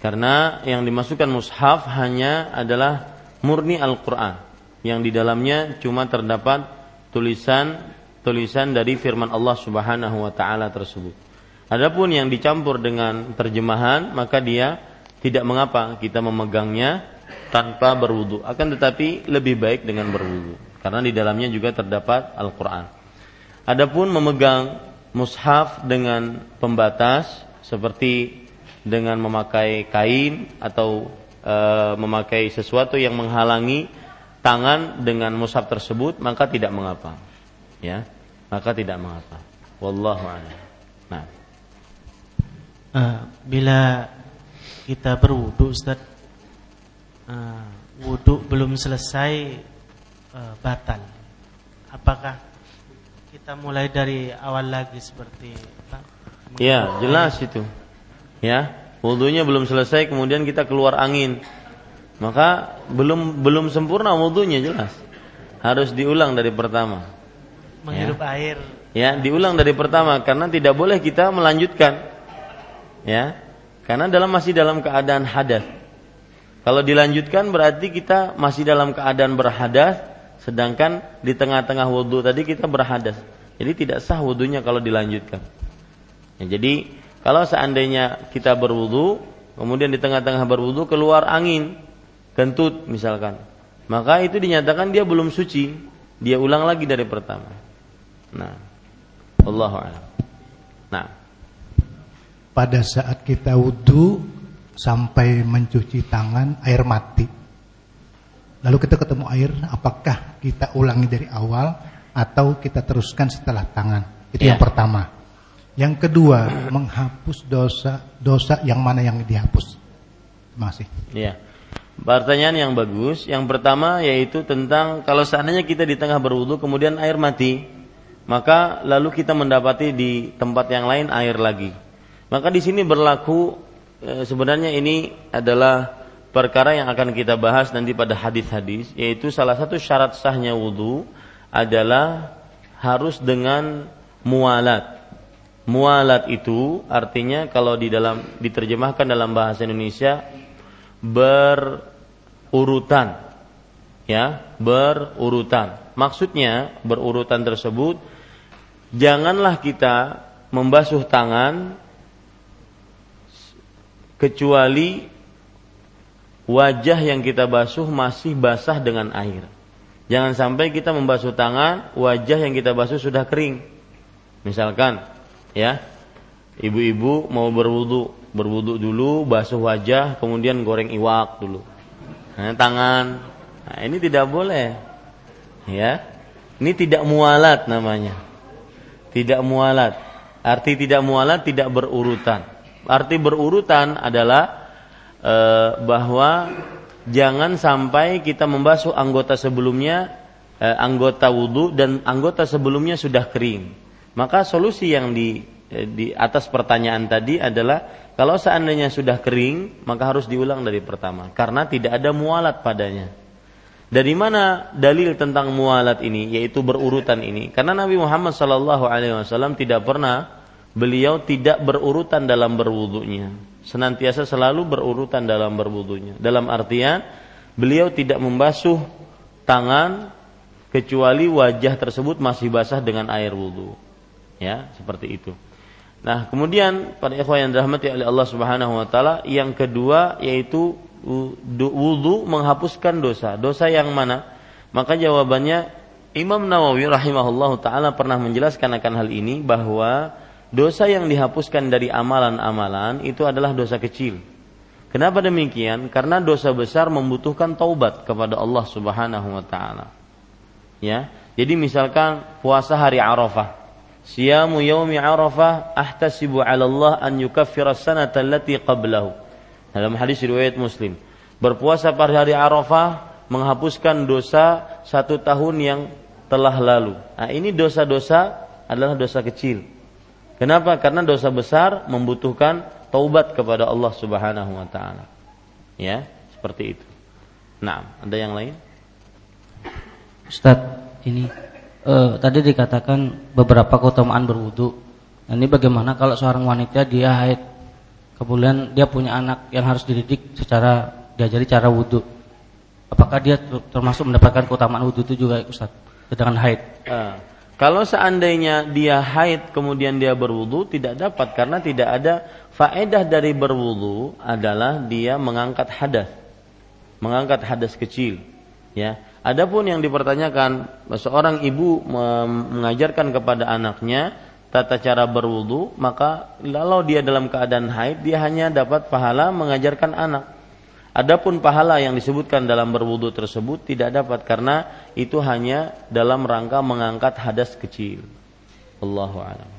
Karena yang dimasukkan mushaf hanya adalah murni Al-Quran. Yang di dalamnya cuma terdapat tulisan tulisan dari firman Allah Subhanahu wa taala tersebut. Adapun yang dicampur dengan terjemahan maka dia tidak mengapa kita memegangnya tanpa berwudu. Akan tetapi lebih baik dengan berwudu karena di dalamnya juga terdapat Al-Qur'an. Adapun memegang mushaf dengan pembatas seperti dengan memakai kain atau e, memakai sesuatu yang menghalangi tangan dengan mushaf tersebut maka tidak mengapa. Ya, maka tidak mengapa. Wallahu a'lam. Nah. Uh, bila kita berwudu Ustaz uh, wudu belum selesai uh, batal. Apakah kita mulai dari awal lagi seperti apa? Ya, jelas itu. Ya, wudhunya belum selesai kemudian kita keluar angin. Maka belum belum sempurna wudhunya jelas. Harus diulang dari pertama. Menghirup ya. air. Ya, diulang dari pertama karena tidak boleh kita melanjutkan. Ya. Karena dalam masih dalam keadaan hadas. Kalau dilanjutkan berarti kita masih dalam keadaan berhadas Sedangkan di tengah-tengah wudhu tadi kita berhadas. Jadi tidak sah wudhunya kalau dilanjutkan. Ya, jadi kalau seandainya kita berwudhu, kemudian di tengah-tengah berwudhu keluar angin, kentut misalkan, maka itu dinyatakan dia belum suci, dia ulang lagi dari pertama. Nah, Allah a'lam. Nah, pada saat kita wudhu sampai mencuci tangan air mati. Lalu kita ketemu air, apakah kita ulangi dari awal atau kita teruskan setelah tangan? Itu yeah. yang pertama. Yang kedua, menghapus dosa dosa yang mana yang dihapus. Kasih. Iya. Pertanyaan yang bagus. Yang pertama yaitu tentang kalau seandainya kita di tengah berwudu kemudian air mati, maka lalu kita mendapati di tempat yang lain air lagi. Maka di sini berlaku e, sebenarnya ini adalah perkara yang akan kita bahas nanti pada hadis-hadis yaitu salah satu syarat sahnya wudu adalah harus dengan mualat Mualat itu artinya kalau di dalam diterjemahkan dalam bahasa Indonesia berurutan. Ya, berurutan. Maksudnya berurutan tersebut janganlah kita membasuh tangan kecuali wajah yang kita basuh masih basah dengan air. Jangan sampai kita membasuh tangan, wajah yang kita basuh sudah kering. Misalkan ya ibu-ibu mau berwudu berwudu dulu basuh wajah kemudian goreng iwak dulu. Nah, tangan. Nah, ini tidak boleh ya. Ini tidak mualat namanya. Tidak mualat. Arti tidak mualat tidak berurutan. Arti berurutan adalah e, bahwa jangan sampai kita membasuh anggota sebelumnya e, anggota wudhu dan anggota sebelumnya sudah kering maka solusi yang di eh, di atas pertanyaan tadi adalah kalau seandainya sudah kering maka harus diulang dari pertama karena tidak ada mualat padanya. Dari mana dalil tentang mualat ini yaitu berurutan ini? Karena Nabi Muhammad Shallallahu alaihi wasallam tidak pernah beliau tidak berurutan dalam berwudunya. Senantiasa selalu berurutan dalam berwudunya. Dalam artian beliau tidak membasuh tangan kecuali wajah tersebut masih basah dengan air wudhu ya seperti itu. Nah kemudian pada ikhwan yang dirahmati oleh Allah Subhanahu wa taala yang kedua yaitu wudhu menghapuskan dosa. Dosa yang mana? Maka jawabannya Imam Nawawi rahimahullah taala pernah menjelaskan akan hal ini bahwa dosa yang dihapuskan dari amalan-amalan itu adalah dosa kecil. Kenapa demikian? Karena dosa besar membutuhkan taubat kepada Allah Subhanahu wa taala. Ya. Jadi misalkan puasa hari Arafah. Siyamu yaumi Arafah ahtasibu 'ala Allah an yukaffira sanata allati qablahu. Dalam hadis riwayat Muslim. Berpuasa pada hari Arafah menghapuskan dosa satu tahun yang telah lalu. Nah, ini dosa-dosa adalah dosa kecil. Kenapa? Karena dosa besar membutuhkan taubat kepada Allah Subhanahu wa taala. Ya, seperti itu. Nah, ada yang lain? Ustaz, ini uh, tadi dikatakan beberapa keutamaan berwudu. Nah, ini bagaimana kalau seorang wanita dia haid, kemudian dia punya anak yang harus dididik secara diajari cara wudu. Apakah dia termasuk mendapatkan keutamaan wudu itu juga Ustaz? Sedangkan haid. Uh, kalau seandainya dia haid kemudian dia berwudu tidak dapat karena tidak ada faedah dari berwudu adalah dia mengangkat hadas. Mengangkat hadas kecil, ya Adapun yang dipertanyakan seorang ibu mengajarkan kepada anaknya tata cara berwudu, maka kalau dia dalam keadaan haid dia hanya dapat pahala mengajarkan anak. Adapun pahala yang disebutkan dalam berwudu tersebut tidak dapat karena itu hanya dalam rangka mengangkat hadas kecil. Allahu a'lam.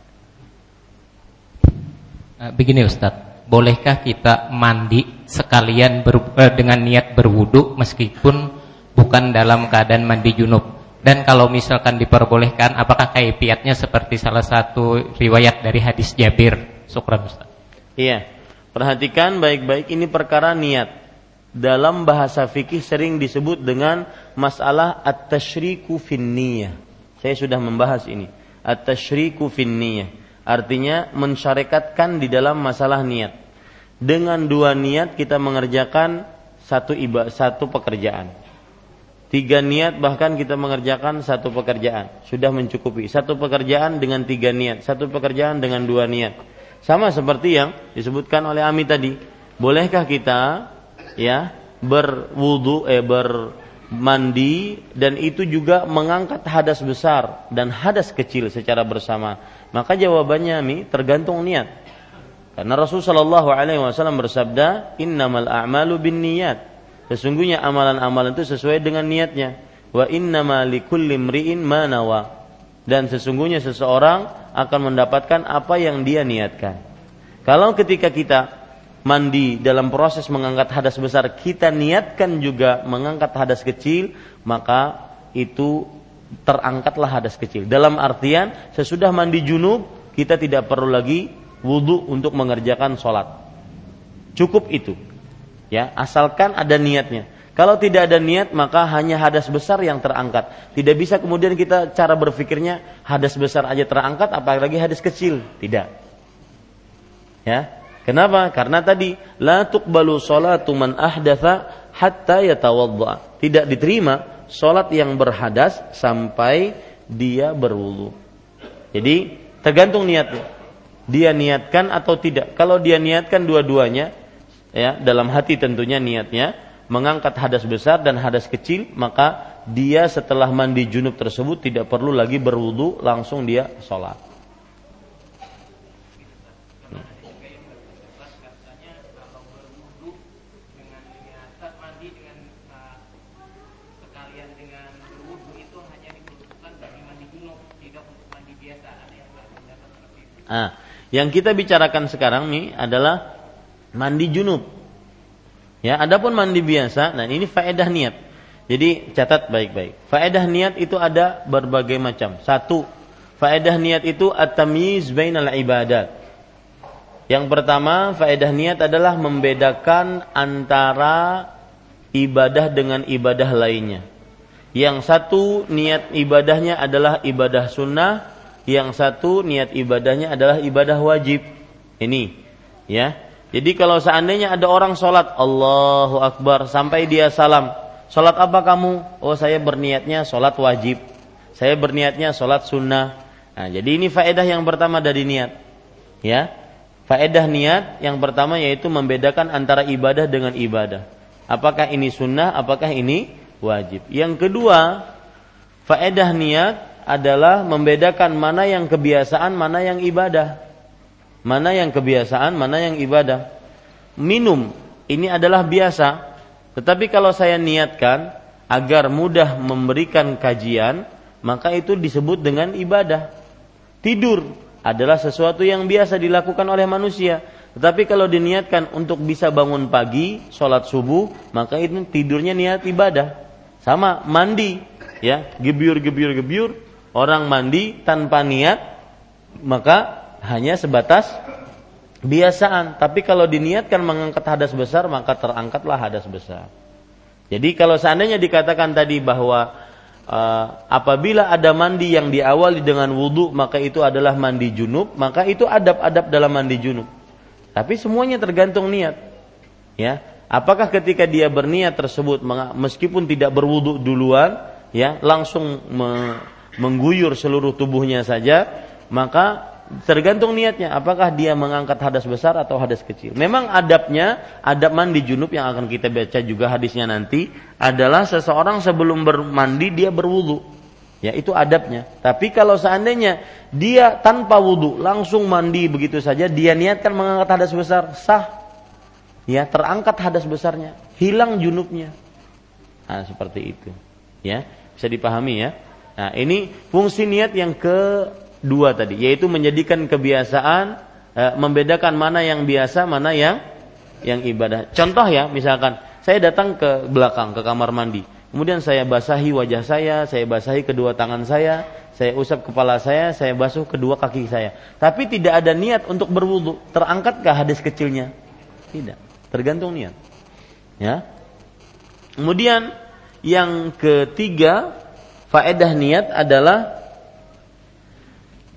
Eh, begini Ustadz, bolehkah kita mandi sekalian ber, eh, dengan niat berwudu meskipun bukan dalam keadaan mandi junub. Dan kalau misalkan diperbolehkan, apakah kaifiatnya seperti salah satu riwayat dari hadis Jabir? Syukran Ustaz. Iya. Perhatikan baik-baik ini perkara niat. Dalam bahasa fikih sering disebut dengan masalah at-tasyriku finniyah. Saya sudah membahas ini. At-tasyriku finniyah. Artinya mensyarikatkan di dalam masalah niat. Dengan dua niat kita mengerjakan satu ibadah, satu pekerjaan Tiga niat bahkan kita mengerjakan satu pekerjaan sudah mencukupi. Satu pekerjaan dengan tiga niat, satu pekerjaan dengan dua niat. Sama seperti yang disebutkan oleh Ami tadi. Bolehkah kita ya berwudu eh bermandi dan itu juga mengangkat hadas besar dan hadas kecil secara bersama? Maka jawabannya Ami tergantung niat. Karena Rasulullah SAW bersabda, "Innamal a'malu bin niat." Sesungguhnya amalan-amalan itu sesuai dengan niatnya. Wa innama likulli imri'in ma nawa. Dan sesungguhnya seseorang akan mendapatkan apa yang dia niatkan. Kalau ketika kita mandi dalam proses mengangkat hadas besar kita niatkan juga mengangkat hadas kecil, maka itu terangkatlah hadas kecil. Dalam artian sesudah mandi junub kita tidak perlu lagi wudhu untuk mengerjakan sholat. Cukup itu. Ya asalkan ada niatnya. Kalau tidak ada niat maka hanya hadas besar yang terangkat. Tidak bisa kemudian kita cara berpikirnya hadas besar aja terangkat apalagi hadas kecil. Tidak. Ya kenapa? Karena tadi la tuqbalu salatu man ahdatha hatta yatawadda. Tidak diterima salat yang berhadas sampai dia berwudu. Jadi tergantung niatnya. Dia niatkan atau tidak. Kalau dia niatkan dua-duanya ya dalam hati tentunya niatnya mengangkat hadas besar dan hadas kecil maka dia setelah mandi junub tersebut tidak perlu lagi berwudu langsung dia sholat Ah, yang kita bicarakan sekarang nih adalah mandi junub. Ya, adapun mandi biasa, nah ini faedah niat. Jadi catat baik-baik. Faedah niat itu ada berbagai macam. Satu, faedah niat itu at-tamyiz bainal ibadat. Yang pertama, faedah niat adalah membedakan antara ibadah dengan ibadah lainnya. Yang satu niat ibadahnya adalah ibadah sunnah, yang satu niat ibadahnya adalah ibadah wajib. Ini, ya. Jadi kalau seandainya ada orang sholat Allahu Akbar sampai dia salam, sholat apa kamu? Oh saya berniatnya sholat wajib, saya berniatnya sholat sunnah. Nah, jadi ini faedah yang pertama dari niat, ya. Faedah niat yang pertama yaitu membedakan antara ibadah dengan ibadah. Apakah ini sunnah? Apakah ini wajib? Yang kedua, faedah niat adalah membedakan mana yang kebiasaan, mana yang ibadah. Mana yang kebiasaan, mana yang ibadah. Minum ini adalah biasa. Tetapi kalau saya niatkan agar mudah memberikan kajian, maka itu disebut dengan ibadah. Tidur adalah sesuatu yang biasa dilakukan oleh manusia. Tetapi kalau diniatkan untuk bisa bangun pagi, sholat subuh, maka itu tidurnya niat ibadah. Sama mandi, ya gebyur gebyur gebyur, orang mandi tanpa niat, maka hanya sebatas biasaan. Tapi kalau diniatkan mengangkat hadas besar, maka terangkatlah hadas besar. Jadi kalau seandainya dikatakan tadi bahwa uh, apabila ada mandi yang diawali dengan wudhu, maka itu adalah mandi junub, maka itu adab-adab dalam mandi junub. Tapi semuanya tergantung niat. Ya, apakah ketika dia berniat tersebut meskipun tidak berwudhu duluan, ya langsung me, mengguyur seluruh tubuhnya saja, maka tergantung niatnya. Apakah dia mengangkat hadas besar atau hadas kecil. Memang adabnya adab mandi junub yang akan kita baca juga hadisnya nanti adalah seseorang sebelum bermandi dia berwudu. Ya itu adabnya. Tapi kalau seandainya dia tanpa wudu langsung mandi begitu saja dia niatkan mengangkat hadas besar sah. Ya terangkat hadas besarnya hilang junubnya. Nah seperti itu. Ya bisa dipahami ya nah ini fungsi niat yang ke dua tadi, yaitu menjadikan kebiasaan e, membedakan mana yang biasa, mana yang yang ibadah. Contoh ya, misalkan saya datang ke belakang ke kamar mandi, kemudian saya basahi wajah saya, saya basahi kedua tangan saya, saya usap kepala saya, saya basuh kedua kaki saya. Tapi tidak ada niat untuk berwudu. Terangkatkah hadis kecilnya? Tidak. Tergantung niat. Ya. Kemudian yang ketiga, faedah niat adalah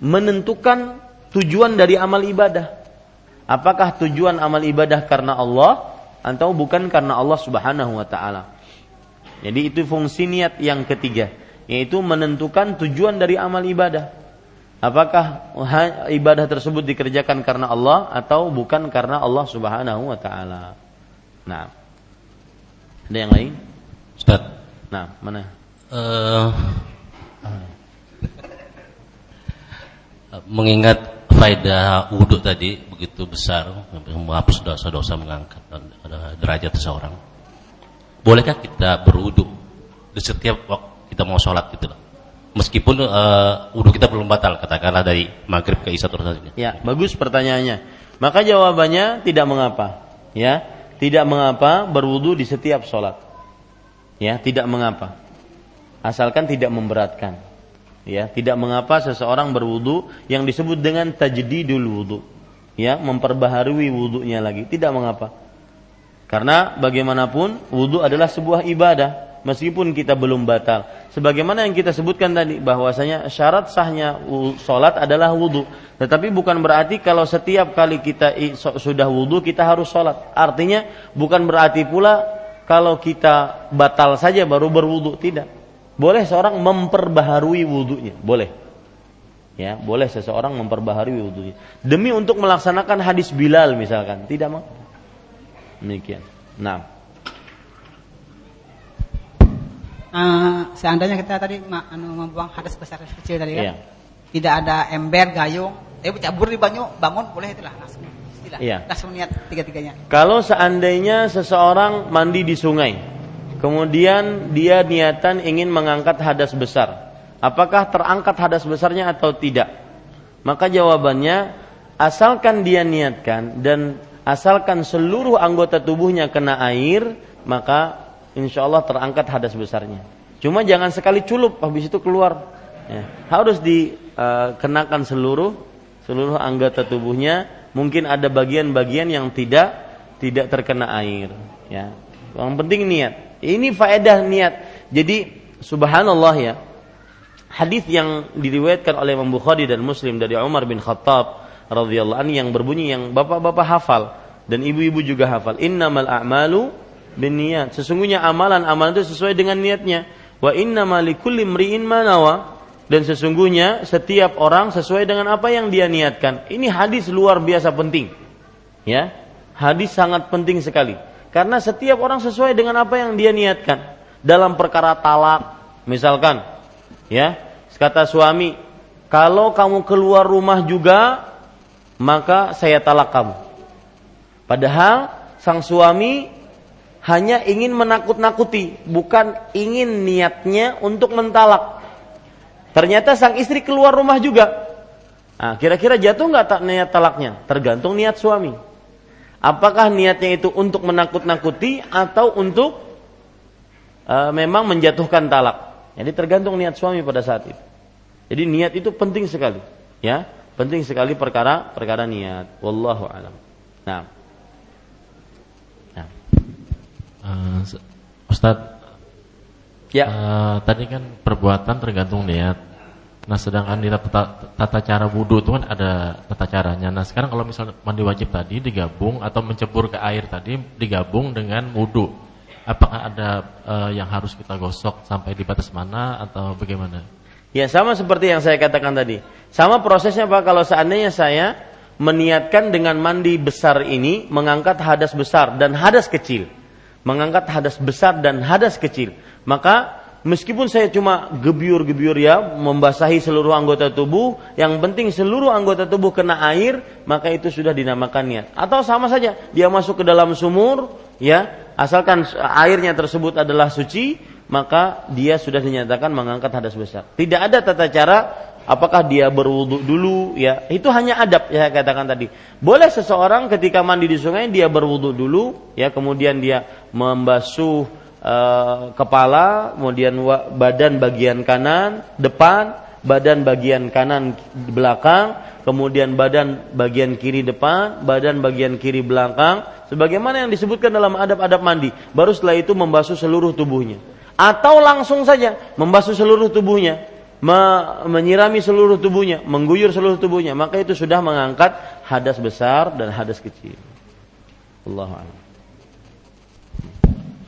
menentukan tujuan dari amal ibadah. Apakah tujuan amal ibadah karena Allah atau bukan karena Allah Subhanahu wa taala? Jadi itu fungsi niat yang ketiga, yaitu menentukan tujuan dari amal ibadah. Apakah ibadah tersebut dikerjakan karena Allah atau bukan karena Allah Subhanahu wa taala. Nah. Ada yang lain? Ustaz. Nah, mana? Uh, mengingat faedah wudhu tadi begitu besar menghapus dosa-dosa mengangkat derajat seseorang bolehkah kita berwudu di setiap waktu kita mau sholat gitu loh meskipun uh, wudhu kita belum batal katakanlah dari maghrib ke isya terus saja. Ya bagus pertanyaannya. Maka jawabannya tidak mengapa ya. Tidak mengapa berwudu di setiap sholat ya. Tidak mengapa asalkan tidak memberatkan ya tidak mengapa seseorang berwudu yang disebut dengan tajdidul wudu ya memperbaharui wudunya lagi tidak mengapa karena bagaimanapun wudhu adalah sebuah ibadah meskipun kita belum batal. Sebagaimana yang kita sebutkan tadi bahwasanya syarat sahnya sholat adalah wudhu. Tetapi bukan berarti kalau setiap kali kita sudah wudhu kita harus sholat. Artinya bukan berarti pula kalau kita batal saja baru berwudhu. Tidak. Boleh seorang memperbaharui wudhunya. Boleh. Ya, boleh seseorang memperbaharui wudhunya. Demi untuk melaksanakan hadis Bilal misalkan. Tidak mau Demikian. Nah. Uh, seandainya kita tadi anu, membuang hadas besar kecil tadi kan, yeah. tidak ada ember, gayung, eh cabur di banyu, bangun boleh itulah langsung. Istilah, yeah. langsung niat tiga-tiganya. Kalau seandainya seseorang mandi di sungai, kemudian dia niatan ingin mengangkat hadas besar, apakah terangkat hadas besarnya atau tidak? Maka jawabannya asalkan dia niatkan dan asalkan seluruh anggota tubuhnya kena air, maka insya Allah terangkat hadas besarnya. Cuma jangan sekali culup, habis itu keluar. Ya, harus dikenakan uh, seluruh seluruh anggota tubuhnya. Mungkin ada bagian-bagian yang tidak tidak terkena air. Ya, yang penting niat. Ini faedah niat. Jadi subhanallah ya. Hadis yang diriwayatkan oleh Imam Bukhari dan Muslim dari Umar bin Khattab radhiyallahu anhu yang berbunyi yang bapak-bapak hafal dan ibu-ibu juga hafal. Innamal a'malu binniyat. Sesungguhnya amalan-amalan itu sesuai dengan niatnya. Wa innamal likulli imri'in ma Dan sesungguhnya setiap orang sesuai dengan apa yang dia niatkan. Ini hadis luar biasa penting. Ya. Hadis sangat penting sekali. Karena setiap orang sesuai dengan apa yang dia niatkan. Dalam perkara talak, misalkan, ya, kata suami, kalau kamu keluar rumah juga maka saya talak kamu. Padahal sang suami hanya ingin menakut-nakuti, bukan ingin niatnya untuk mentalak. Ternyata sang istri keluar rumah juga. Nah, kira-kira jatuh nggak tak niat talaknya? Tergantung niat suami. Apakah niatnya itu untuk menakut-nakuti atau untuk uh, memang menjatuhkan talak? Jadi tergantung niat suami pada saat itu. Jadi niat itu penting sekali, ya. Penting sekali perkara perkara niat. Wallahu alam. Nah. Nah. Uh, Ustaz. Ya. Uh, tadi kan perbuatan tergantung niat. Nah, sedangkan di tata, tata cara wudhu itu kan ada tata caranya. Nah, sekarang kalau misalnya mandi wajib tadi digabung atau mencebur ke air tadi digabung dengan wudhu, apakah ada uh, yang harus kita gosok sampai di batas mana atau bagaimana? Ya sama seperti yang saya katakan tadi. Sama prosesnya Pak kalau seandainya saya meniatkan dengan mandi besar ini mengangkat hadas besar dan hadas kecil. Mengangkat hadas besar dan hadas kecil. Maka meskipun saya cuma gebyur-gebyur ya membasahi seluruh anggota tubuh, yang penting seluruh anggota tubuh kena air, maka itu sudah dinamakan niat. Atau sama saja, dia masuk ke dalam sumur, ya, asalkan airnya tersebut adalah suci, maka dia sudah dinyatakan mengangkat hadas besar. Tidak ada tata cara apakah dia berwudhu dulu ya. Itu hanya adab ya katakan tadi. Boleh seseorang ketika mandi di sungai dia berwudhu dulu ya kemudian dia membasuh e, kepala, kemudian badan bagian kanan, depan, badan bagian kanan belakang, kemudian badan bagian kiri depan, badan bagian kiri belakang, sebagaimana yang disebutkan dalam adab-adab mandi. Baru setelah itu membasuh seluruh tubuhnya. Atau langsung saja membasuh seluruh tubuhnya, me menyirami seluruh tubuhnya, mengguyur seluruh tubuhnya, maka itu sudah mengangkat hadas besar dan hadas kecil. Allah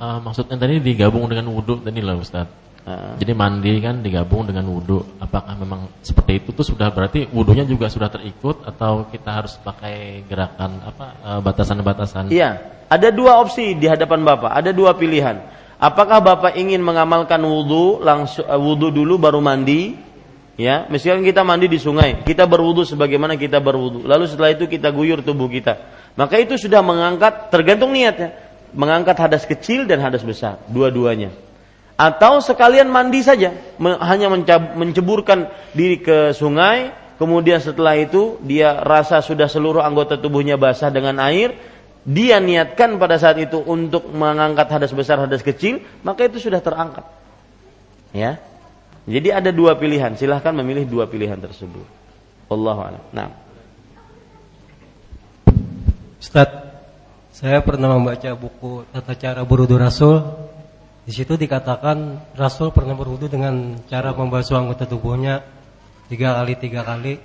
uh, maksudnya tadi digabung dengan wudhu tadi lah Ustaz. Uh. Jadi mandi kan digabung dengan wudhu. Apakah memang seperti itu tuh sudah berarti wudhunya juga sudah terikut atau kita harus pakai gerakan apa uh, batasan-batasan? Iya, ada dua opsi di hadapan bapak. Ada dua pilihan. Apakah bapak ingin mengamalkan wudhu langsung uh, wudhu dulu baru mandi? Ya, misalkan kita mandi di sungai, kita berwudhu sebagaimana kita berwudhu. Lalu setelah itu kita guyur tubuh kita. Maka itu sudah mengangkat tergantung niatnya, mengangkat hadas kecil dan hadas besar, dua-duanya. Atau sekalian mandi saja hanya menceburkan diri ke sungai kemudian setelah itu dia rasa sudah seluruh anggota tubuhnya basah dengan air dia niatkan pada saat itu untuk mengangkat hadas besar hadas kecil maka itu sudah terangkat. Ya. Jadi ada dua pilihan silahkan memilih dua pilihan tersebut. Allah nah. Ustaz saya pernah membaca buku tata cara berudu rasul di situ dikatakan Rasul pernah berwudu dengan cara membasuh anggota tubuhnya tiga kali tiga kali.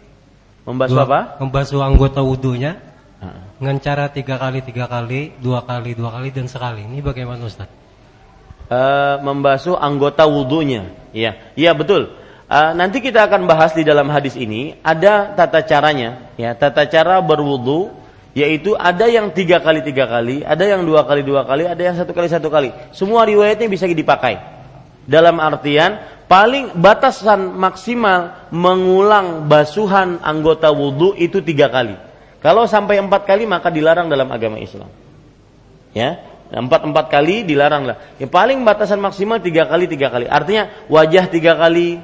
Membasuh dua, apa? Membasuh anggota wudhunya dengan cara tiga kali tiga kali, dua kali dua kali dan sekali. Ini bagaimana Ustaz? Uh, membasuh anggota wudhunya. Iya, iya betul. Uh, nanti kita akan bahas di dalam hadis ini ada tata caranya, ya tata cara berwudhu yaitu ada yang tiga kali tiga kali, ada yang dua kali dua kali, ada yang satu kali satu kali. Semua riwayatnya bisa dipakai. Dalam artian paling batasan maksimal mengulang basuhan anggota wudhu itu tiga kali. Kalau sampai empat kali maka dilarang dalam agama Islam. Ya, empat empat kali dilarang lah. Yang paling batasan maksimal tiga kali tiga kali. Artinya wajah tiga kali,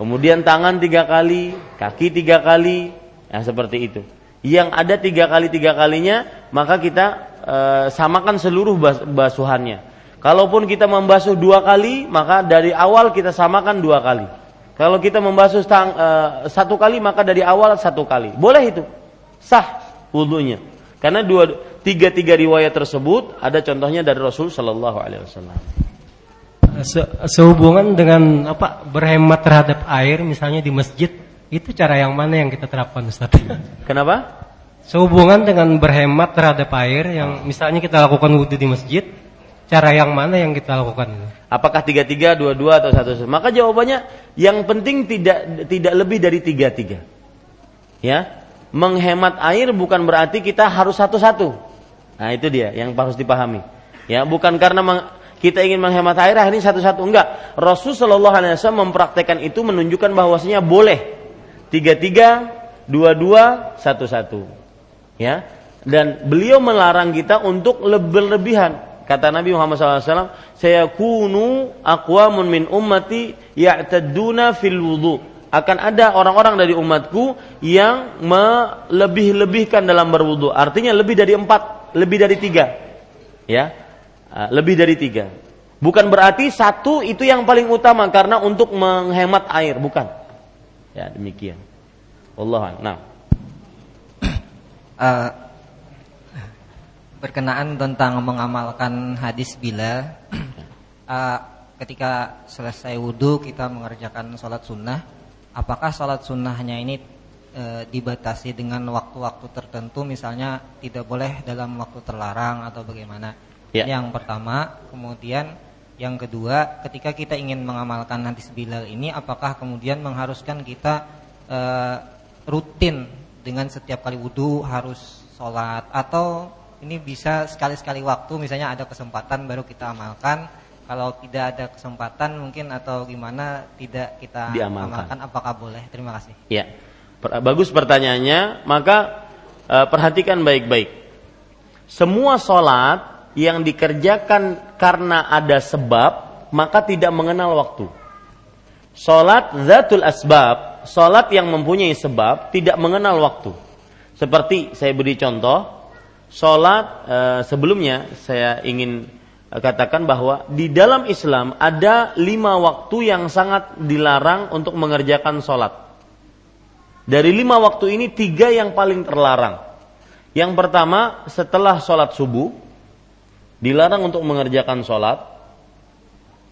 kemudian tangan tiga kali, kaki tiga kali, ya seperti itu yang ada tiga kali tiga kalinya maka kita e, samakan seluruh bas, basuhannya. Kalaupun kita membasuh dua kali maka dari awal kita samakan dua kali. Kalau kita membasuh tang, e, satu kali maka dari awal satu kali. Boleh itu? Sah wudhunya. Karena dua tiga tiga riwayat tersebut ada contohnya dari Rasul Shallallahu Alaihi Wasallam. Se sehubungan dengan apa berhemat terhadap air misalnya di masjid itu cara yang mana yang kita terapkan Ustaz? Kenapa? Sehubungan dengan berhemat terhadap air yang misalnya kita lakukan wudhu di masjid, cara yang mana yang kita lakukan Apakah tiga tiga, dua dua atau satu satu? Maka jawabannya yang penting tidak tidak lebih dari tiga tiga. Ya, menghemat air bukan berarti kita harus satu satu. Nah itu dia yang harus dipahami. Ya, bukan karena kita ingin menghemat air akhirnya satu satu enggak. Rasulullah SAW mempraktekkan itu menunjukkan bahwasanya boleh tiga-tiga, dua-dua, satu-satu. Ya, dan beliau melarang kita untuk lebih-lebihan. Kata Nabi Muhammad SAW, saya kunu aqwamun min ummati ya'tadduna fil wudu. Akan ada orang-orang dari umatku yang melebih-lebihkan dalam berwudu. Artinya lebih dari empat, lebih dari tiga. Ya, ah, lebih dari tiga. Bukan berarti satu itu yang paling utama karena untuk menghemat air, bukan. Ya, demikian. Allah nah. Uh, berkenaan tentang mengamalkan hadis bila uh, (clears throat) ketika selesai wudhu kita mengerjakan sholat sunnah, apakah sholat sunnahnya ini uh, dibatasi dengan waktu-waktu tertentu, misalnya tidak boleh dalam waktu terlarang atau bagaimana? Ya. Yang pertama, kemudian yang kedua, ketika kita ingin mengamalkan hadis Bilal ini, apakah kemudian mengharuskan kita uh, rutin dengan setiap kali wudhu harus sholat? Atau ini bisa sekali-sekali waktu misalnya ada kesempatan baru kita amalkan. Kalau tidak ada kesempatan mungkin atau gimana tidak kita Diamalkan. amalkan apakah boleh? Terima kasih. Ya. Bagus pertanyaannya maka uh, perhatikan baik-baik. Semua sholat yang dikerjakan karena ada sebab maka tidak mengenal waktu sholat zatul asbab Salat yang mempunyai sebab tidak mengenal waktu. Seperti saya beri contoh, salat e, sebelumnya saya ingin e, katakan bahwa di dalam Islam ada lima waktu yang sangat dilarang untuk mengerjakan salat. Dari lima waktu ini tiga yang paling terlarang. Yang pertama setelah salat subuh dilarang untuk mengerjakan salat.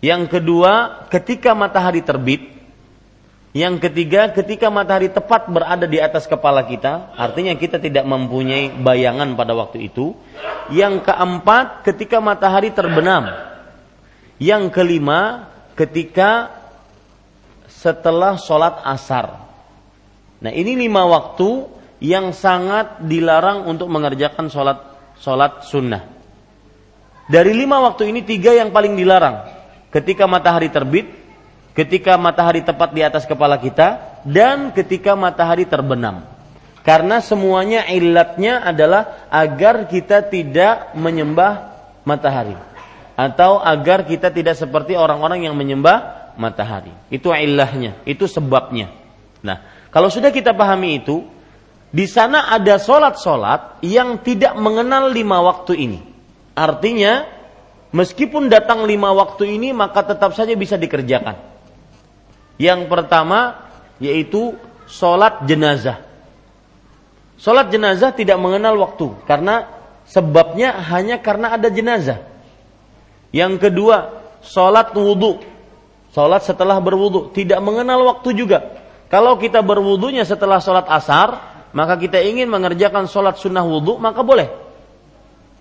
Yang kedua ketika matahari terbit yang ketiga, ketika matahari tepat berada di atas kepala kita, artinya kita tidak mempunyai bayangan pada waktu itu. Yang keempat, ketika matahari terbenam. Yang kelima, ketika setelah sholat asar. Nah ini lima waktu yang sangat dilarang untuk mengerjakan sholat sholat sunnah. Dari lima waktu ini tiga yang paling dilarang. Ketika matahari terbit, ketika matahari tepat di atas kepala kita, dan ketika matahari terbenam. Karena semuanya ilatnya adalah agar kita tidak menyembah matahari. Atau agar kita tidak seperti orang-orang yang menyembah matahari. Itu ilahnya, itu sebabnya. Nah, kalau sudah kita pahami itu, di sana ada solat-solat yang tidak mengenal lima waktu ini. Artinya, meskipun datang lima waktu ini, maka tetap saja bisa dikerjakan. Yang pertama, yaitu solat jenazah. Sholat jenazah tidak mengenal waktu karena sebabnya hanya karena ada jenazah. Yang kedua, sholat wudhu. Sholat setelah berwudhu tidak mengenal waktu juga. Kalau kita berwudhunya setelah sholat asar, maka kita ingin mengerjakan sholat sunnah wudhu, maka boleh.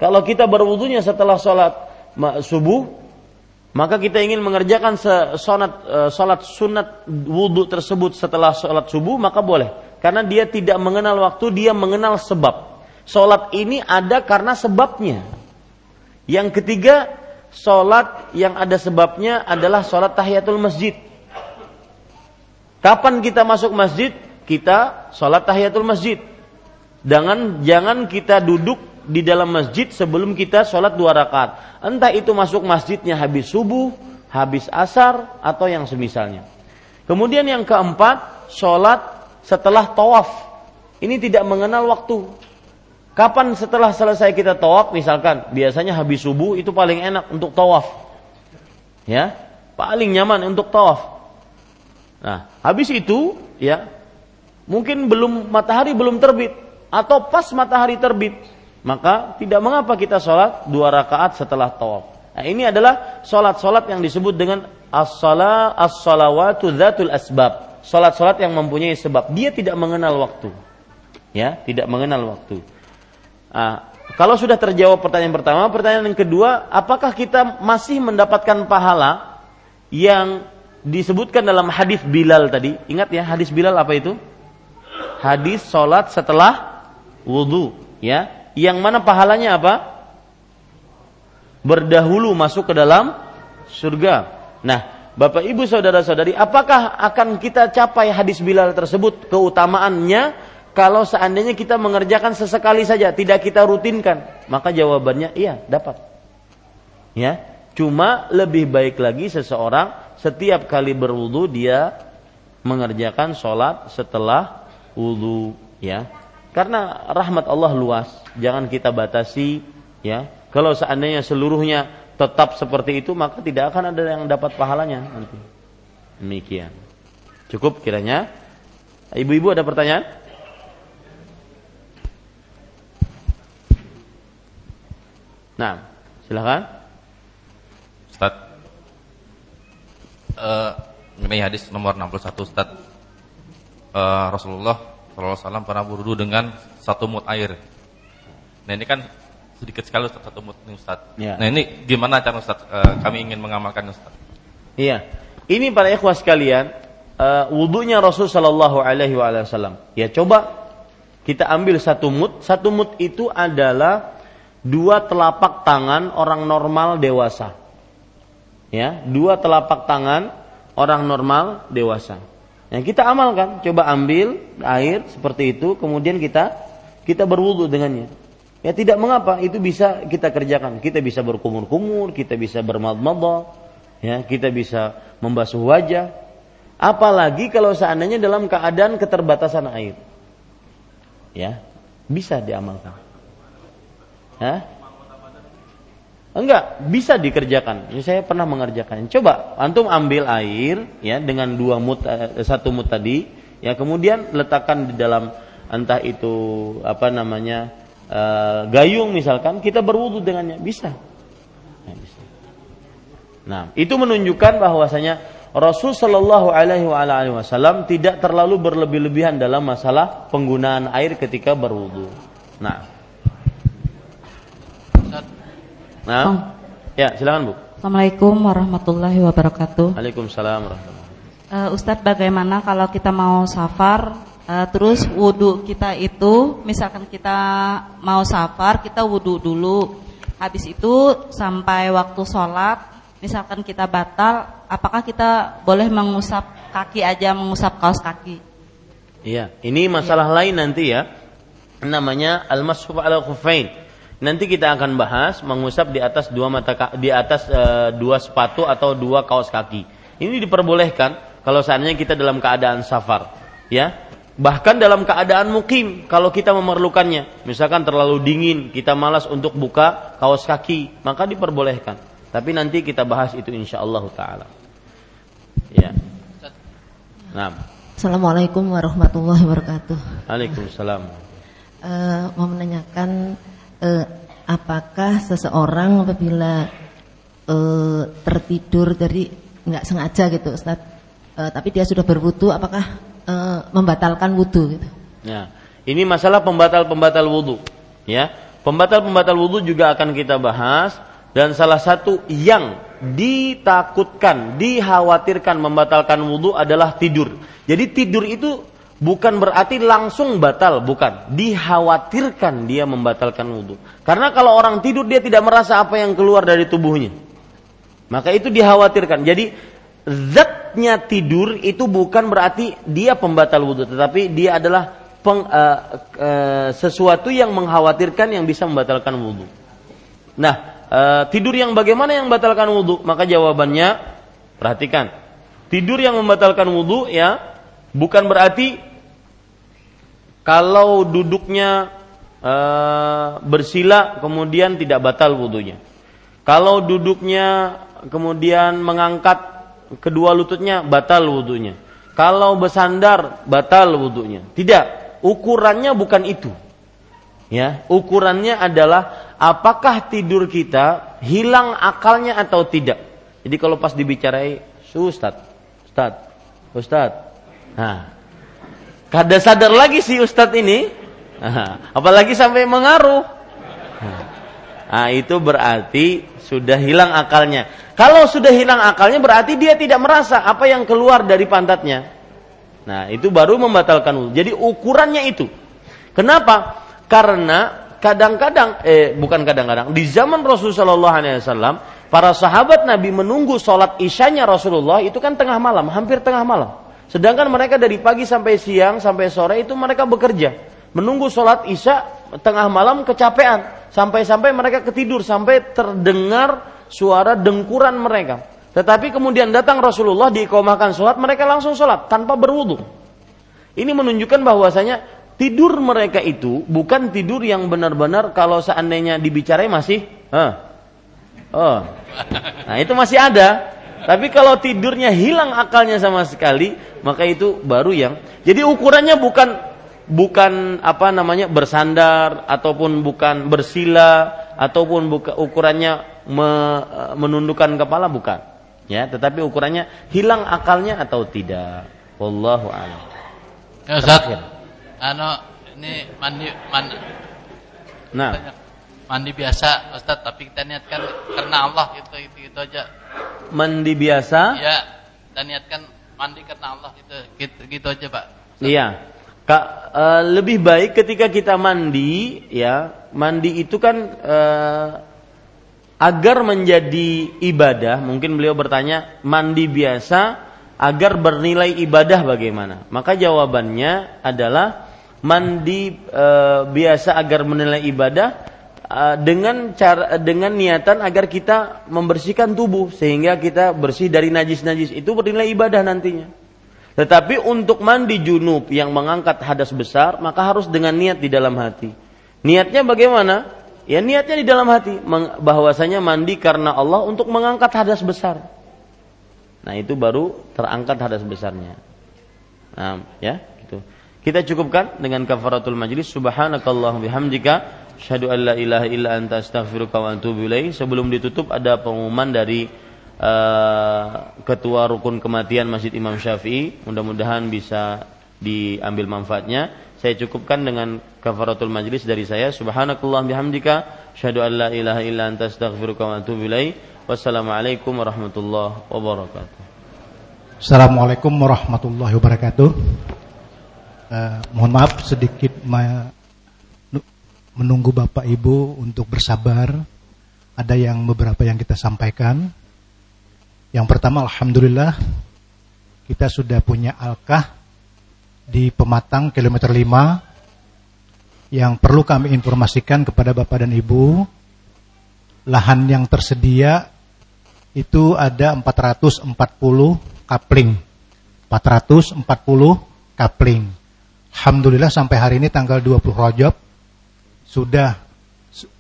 Kalau kita berwudhunya setelah sholat subuh, maka kita ingin mengerjakan sholat, e, sholat sunat wudhu tersebut setelah sholat subuh, maka boleh karena dia tidak mengenal waktu, dia mengenal sebab. Solat ini ada karena sebabnya. Yang ketiga, solat yang ada sebabnya adalah solat tahiyatul masjid. Kapan kita masuk masjid? Kita solat tahiyatul masjid. Jangan jangan kita duduk di dalam masjid sebelum kita sholat dua rakaat. Entah itu masuk masjidnya habis subuh, habis asar, atau yang semisalnya. Kemudian yang keempat, sholat setelah tawaf. Ini tidak mengenal waktu. Kapan setelah selesai kita tawaf, misalkan biasanya habis subuh itu paling enak untuk tawaf. Ya, paling nyaman untuk tawaf. Nah, habis itu ya mungkin belum matahari belum terbit atau pas matahari terbit, maka tidak mengapa kita sholat dua rakaat setelah tawaf. Nah, ini adalah sholat-sholat yang disebut dengan as-salat as-salawatu dzatul asbab. Sholat-sholat yang mempunyai sebab. Dia tidak mengenal waktu. Ya tidak mengenal waktu. Nah, kalau sudah terjawab pertanyaan pertama pertanyaan yang kedua apakah kita masih mendapatkan pahala yang disebutkan dalam hadis Bilal tadi? Ingat ya hadis Bilal apa itu? Hadis sholat setelah wudhu ya yang mana pahalanya apa berdahulu masuk ke dalam surga nah Bapak Ibu saudara-saudari, apakah akan kita capai hadis Bilal tersebut keutamaannya kalau seandainya kita mengerjakan sesekali saja, tidak kita rutinkan? Maka jawabannya iya, dapat. Ya, cuma lebih baik lagi seseorang setiap kali berwudu dia mengerjakan sholat setelah wudu, ya. Karena rahmat Allah luas, jangan kita batasi, ya. Kalau seandainya seluruhnya tetap seperti itu maka tidak akan ada yang dapat pahalanya nanti. Demikian. Cukup kiranya. Ibu-ibu ada pertanyaan? Nah, silakan. Ustaz. Uh, hadis nomor 61 Ustaz. Uh, Rasulullah SAW pernah berwudu dengan satu mut air. Nah ini kan sedikit sekali Ustaz satu mut nih Ustaz. Ya. Nah ini gimana cara Ustaz uh, kami ingin mengamalkan Ustaz? Iya. Ini para ikhwas sekalian, uh, wudhunya Rasul Shallallahu Alaihi Wasallam. Ya coba kita ambil satu mut. Satu mut itu adalah dua telapak tangan orang normal dewasa. Ya, dua telapak tangan orang normal dewasa. Yang kita amalkan, coba ambil air seperti itu, kemudian kita kita berwudhu dengannya. Ya tidak mengapa, itu bisa kita kerjakan. Kita bisa berkumur-kumur, kita bisa bermadmadah, ya, kita bisa membasuh wajah. Apalagi kalau seandainya dalam keadaan keterbatasan air. Ya, bisa diamalkan. Ya? Enggak, bisa dikerjakan. Ya, saya pernah mengerjakan. Coba antum ambil air ya dengan dua mut eh, satu mut tadi, ya kemudian letakkan di dalam entah itu apa namanya uh, gayung misalkan kita berwudu dengannya bisa. Nah, bisa. Nah, itu menunjukkan bahwasanya Rasul Shallallahu Alaihi Wasallam tidak terlalu berlebih-lebihan dalam masalah penggunaan air ketika berwudu. Nah, nah, Ya, silakan Bu. Assalamualaikum warahmatullahi wabarakatuh. Waalaikumsalam warahmatullahi Uh, Ustadz bagaimana kalau kita mau safar uh, terus wudhu kita itu misalkan kita mau safar kita wudhu dulu habis itu sampai waktu sholat misalkan kita batal apakah kita boleh mengusap kaki aja mengusap kaos kaki Iya, ini masalah lain nanti ya. Namanya al-mashu ala khufain. Nanti kita akan bahas mengusap di atas dua mata di atas eh, dua sepatu atau dua kaos kaki. Ini diperbolehkan kalau seandainya kita dalam keadaan safar, ya. Bahkan dalam keadaan mukim kalau kita memerlukannya. Misalkan terlalu dingin, kita malas untuk buka kaos kaki, maka diperbolehkan. Tapi nanti kita bahas itu insyaallah taala. Ya. Nah, Assalamualaikum warahmatullahi wabarakatuh. Waalaikumsalam. Eh, mau menanyakan eh, apakah seseorang apabila eh, tertidur dari nggak sengaja gitu, Ustaz, eh, tapi dia sudah berwudu, apakah eh, membatalkan wudu gitu? Ya, ini masalah pembatal-pembatal wudhu. Ya, pembatal-pembatal wudhu juga akan kita bahas dan salah satu yang ditakutkan, dikhawatirkan membatalkan wudhu adalah tidur. Jadi tidur itu bukan berarti langsung batal, bukan. Dikhawatirkan dia membatalkan wudhu. Karena kalau orang tidur dia tidak merasa apa yang keluar dari tubuhnya. Maka itu dikhawatirkan. Jadi zatnya tidur itu bukan berarti dia pembatal wudhu, tetapi dia adalah peng, eh, eh, sesuatu yang mengkhawatirkan yang bisa membatalkan wudhu. Nah, eh, tidur yang bagaimana yang membatalkan wudhu? Maka jawabannya perhatikan. Tidur yang membatalkan wudhu ya bukan berarti kalau duduknya eh, bersila kemudian tidak batal wudhunya. Kalau duduknya kemudian mengangkat kedua lututnya batal wudhunya. Kalau bersandar batal wudhunya. Tidak, ukurannya bukan itu. Ya, ukurannya adalah apakah tidur kita hilang akalnya atau tidak. Jadi kalau pas dibicarai, Ustaz, Ustaz, Ustaz. Nah, kada sadar lagi si Ustadz ini, apalagi sampai mengaruh. Nah, itu berarti sudah hilang akalnya. Kalau sudah hilang akalnya berarti dia tidak merasa apa yang keluar dari pantatnya. Nah, itu baru membatalkan wudhu. Jadi ukurannya itu. Kenapa? Karena kadang-kadang eh bukan kadang-kadang di zaman Rasulullah SAW para sahabat Nabi menunggu sholat isyanya Rasulullah itu kan tengah malam, hampir tengah malam. Sedangkan mereka dari pagi sampai siang sampai sore itu mereka bekerja, menunggu sholat isya tengah malam kecapean sampai-sampai mereka ketidur sampai terdengar suara dengkuran mereka. Tetapi kemudian datang Rasulullah diikomahkan sholat mereka langsung sholat tanpa berwudu. Ini menunjukkan bahwasanya tidur mereka itu bukan tidur yang benar-benar kalau seandainya dibicarai masih, oh, nah itu masih ada. Tapi kalau tidurnya hilang akalnya sama sekali, maka itu baru yang. Jadi ukurannya bukan bukan apa namanya bersandar ataupun bukan bersila ataupun buka, ukurannya me, menundukkan kepala bukan. Ya, tetapi ukurannya hilang akalnya atau tidak. Wallahu a'lam. Ya Ustaz. Anu ini mandi man, Nah, mandi biasa Ustaz, tapi kita niatkan karena Allah gitu gitu, gitu aja. mandi biasa? Ya, kita niatkan mandi karena Allah gitu gitu, gitu aja, Pak. Iya. Kak, eh, lebih baik ketika kita mandi, ya, mandi itu kan eh, agar menjadi ibadah. Mungkin beliau bertanya, mandi biasa agar bernilai ibadah bagaimana? Maka jawabannya adalah mandi eh, biasa agar menilai ibadah dengan cara dengan niatan agar kita membersihkan tubuh sehingga kita bersih dari najis-najis itu bernilai ibadah nantinya. Tetapi untuk mandi junub yang mengangkat hadas besar, maka harus dengan niat di dalam hati. Niatnya bagaimana? Ya niatnya di dalam hati, bahwasanya mandi karena Allah untuk mengangkat hadas besar. Nah itu baru terangkat hadas besarnya. Nah, ya, gitu. Kita cukupkan dengan kafaratul majlis. Subhanakallah bihamdika, syahadu an la ilaha illa anta astaghfiruka wa atubu ilaik. Sebelum ditutup ada pengumuman dari eh, ketua rukun kematian Masjid Imam Syafi'i. Mudah-mudahan bisa diambil manfaatnya. Saya cukupkan dengan kafaratul majlis dari saya. Subhanakallah bihamdika. Asyhadu an la ilaha illa anta astaghfiruka wa atubu ilaik. Wassalamualaikum warahmatullahi wabarakatuh. Assalamualaikum warahmatullahi wabarakatuh. Uh, mohon maaf sedikit menunggu Bapak Ibu untuk bersabar. Ada yang beberapa yang kita sampaikan. Yang pertama Alhamdulillah kita sudah punya alkah di Pematang kilometer 5 yang perlu kami informasikan kepada Bapak dan Ibu lahan yang tersedia itu ada 440 kapling 440 kapling Alhamdulillah sampai hari ini tanggal 20 Rajab sudah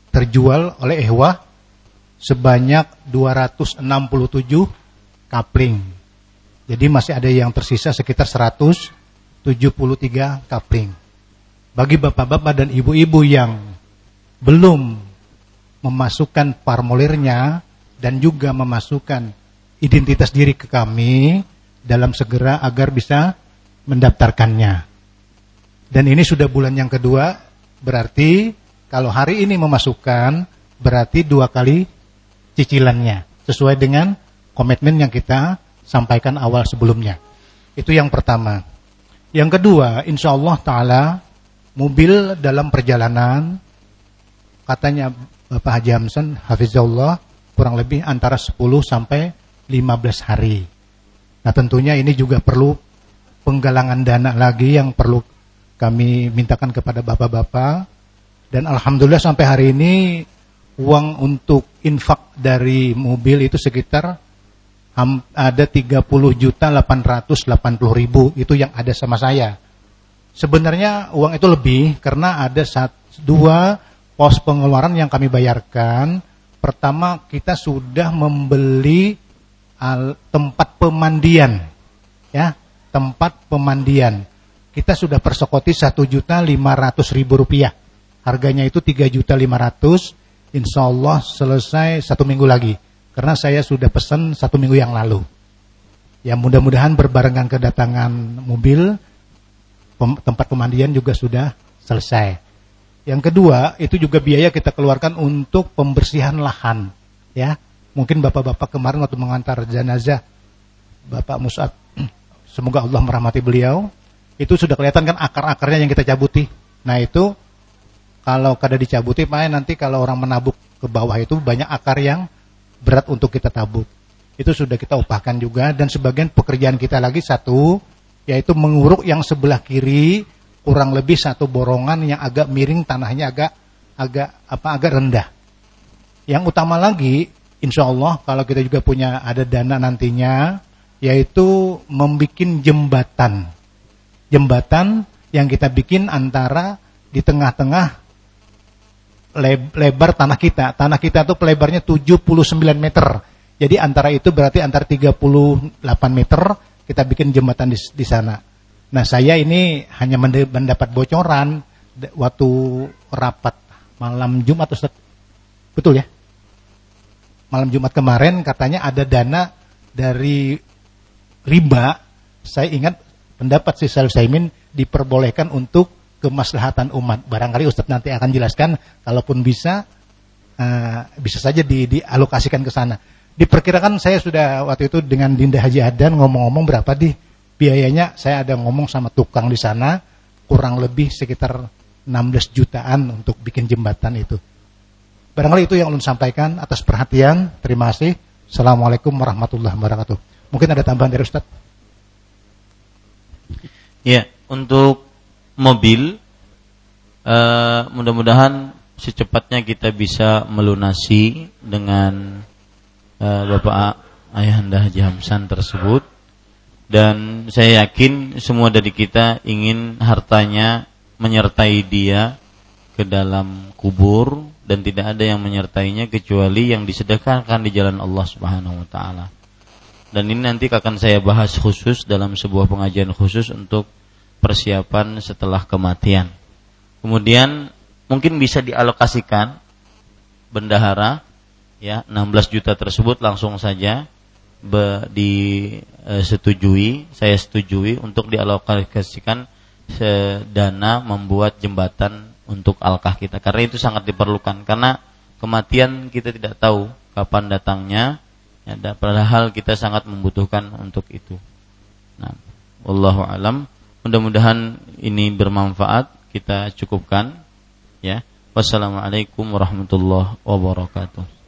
terjual oleh Ehwa sebanyak 267 kapling jadi masih ada yang tersisa sekitar 100 73 kapling. Bagi bapak-bapak dan ibu-ibu yang belum memasukkan formulirnya dan juga memasukkan identitas diri ke kami dalam segera agar bisa mendaftarkannya. Dan ini sudah bulan yang kedua, berarti kalau hari ini memasukkan berarti dua kali cicilannya sesuai dengan komitmen yang kita sampaikan awal sebelumnya. Itu yang pertama. Yang kedua, insya Allah Ta'ala mobil dalam perjalanan katanya Bapak Haji Hamsan Hafizullah kurang lebih antara 10 sampai 15 hari. Nah tentunya ini juga perlu penggalangan dana lagi yang perlu kami mintakan kepada bapak-bapak dan alhamdulillah sampai hari ini uang untuk infak dari mobil itu sekitar ada 30 juta 880 ribu itu yang ada sama saya. Sebenarnya uang itu lebih karena ada satu, dua pos pengeluaran yang kami bayarkan. Pertama kita sudah membeli tempat pemandian, ya tempat pemandian. Kita sudah persekoti satu juta lima ratus ribu rupiah. Harganya itu tiga juta lima ratus. Insya Allah selesai satu minggu lagi karena saya sudah pesan satu minggu yang lalu. Ya mudah-mudahan berbarengan kedatangan mobil, tempat pemandian juga sudah selesai. Yang kedua, itu juga biaya kita keluarkan untuk pembersihan lahan. Ya, mungkin bapak-bapak kemarin waktu mengantar jenazah Bapak Musab, (clears throat) semoga Allah merahmati beliau, itu sudah kelihatan kan akar-akarnya yang kita cabuti. Nah itu kalau kada dicabuti, makanya nanti kalau orang menabuk ke bawah itu banyak akar yang berat untuk kita tabuk. Itu sudah kita upahkan juga dan sebagian pekerjaan kita lagi satu yaitu menguruk yang sebelah kiri kurang lebih satu borongan yang agak miring tanahnya agak agak apa agak rendah. Yang utama lagi insya Allah kalau kita juga punya ada dana nantinya yaitu membuat jembatan. Jembatan yang kita bikin antara di tengah-tengah lebar tanah kita. Tanah kita itu pelebarnya 79 meter. Jadi antara itu berarti antara 38 meter kita bikin jembatan di, di sana. Nah saya ini hanya mendapat bocoran waktu rapat malam Jumat Ustaz. Betul ya? Malam Jumat kemarin katanya ada dana dari riba. Saya ingat pendapat si Saimin diperbolehkan untuk kemaslahatan umat. Barangkali Ustadz nanti akan jelaskan, kalaupun bisa, uh, bisa saja di, dialokasikan ke sana. Diperkirakan saya sudah waktu itu dengan Dinda Haji Adan ngomong-ngomong berapa di biayanya, saya ada ngomong sama tukang di sana, kurang lebih sekitar 16 jutaan untuk bikin jembatan itu. Barangkali itu yang ulun sampaikan atas perhatian. Terima kasih. Assalamualaikum warahmatullahi wabarakatuh. Mungkin ada tambahan dari Ustaz? Ya, untuk mobil uh, mudah-mudahan secepatnya kita bisa melunasi dengan uh, Bapak Ayahanda Haji Hamsan tersebut dan saya yakin semua dari kita ingin hartanya menyertai dia ke dalam kubur dan tidak ada yang menyertainya kecuali yang disedekahkan di jalan Allah Subhanahu wa taala. Dan ini nanti akan saya bahas khusus dalam sebuah pengajian khusus untuk persiapan setelah kematian. Kemudian mungkin bisa dialokasikan bendahara ya 16 juta tersebut langsung saja be, disetujui, saya setujui untuk dialokasikan dana membuat jembatan untuk alkah kita karena itu sangat diperlukan karena kematian kita tidak tahu kapan datangnya ya, padahal kita sangat membutuhkan untuk itu. Nah, wallahu alam. Mudah-mudahan ini bermanfaat. Kita cukupkan ya. Wassalamualaikum warahmatullahi wabarakatuh.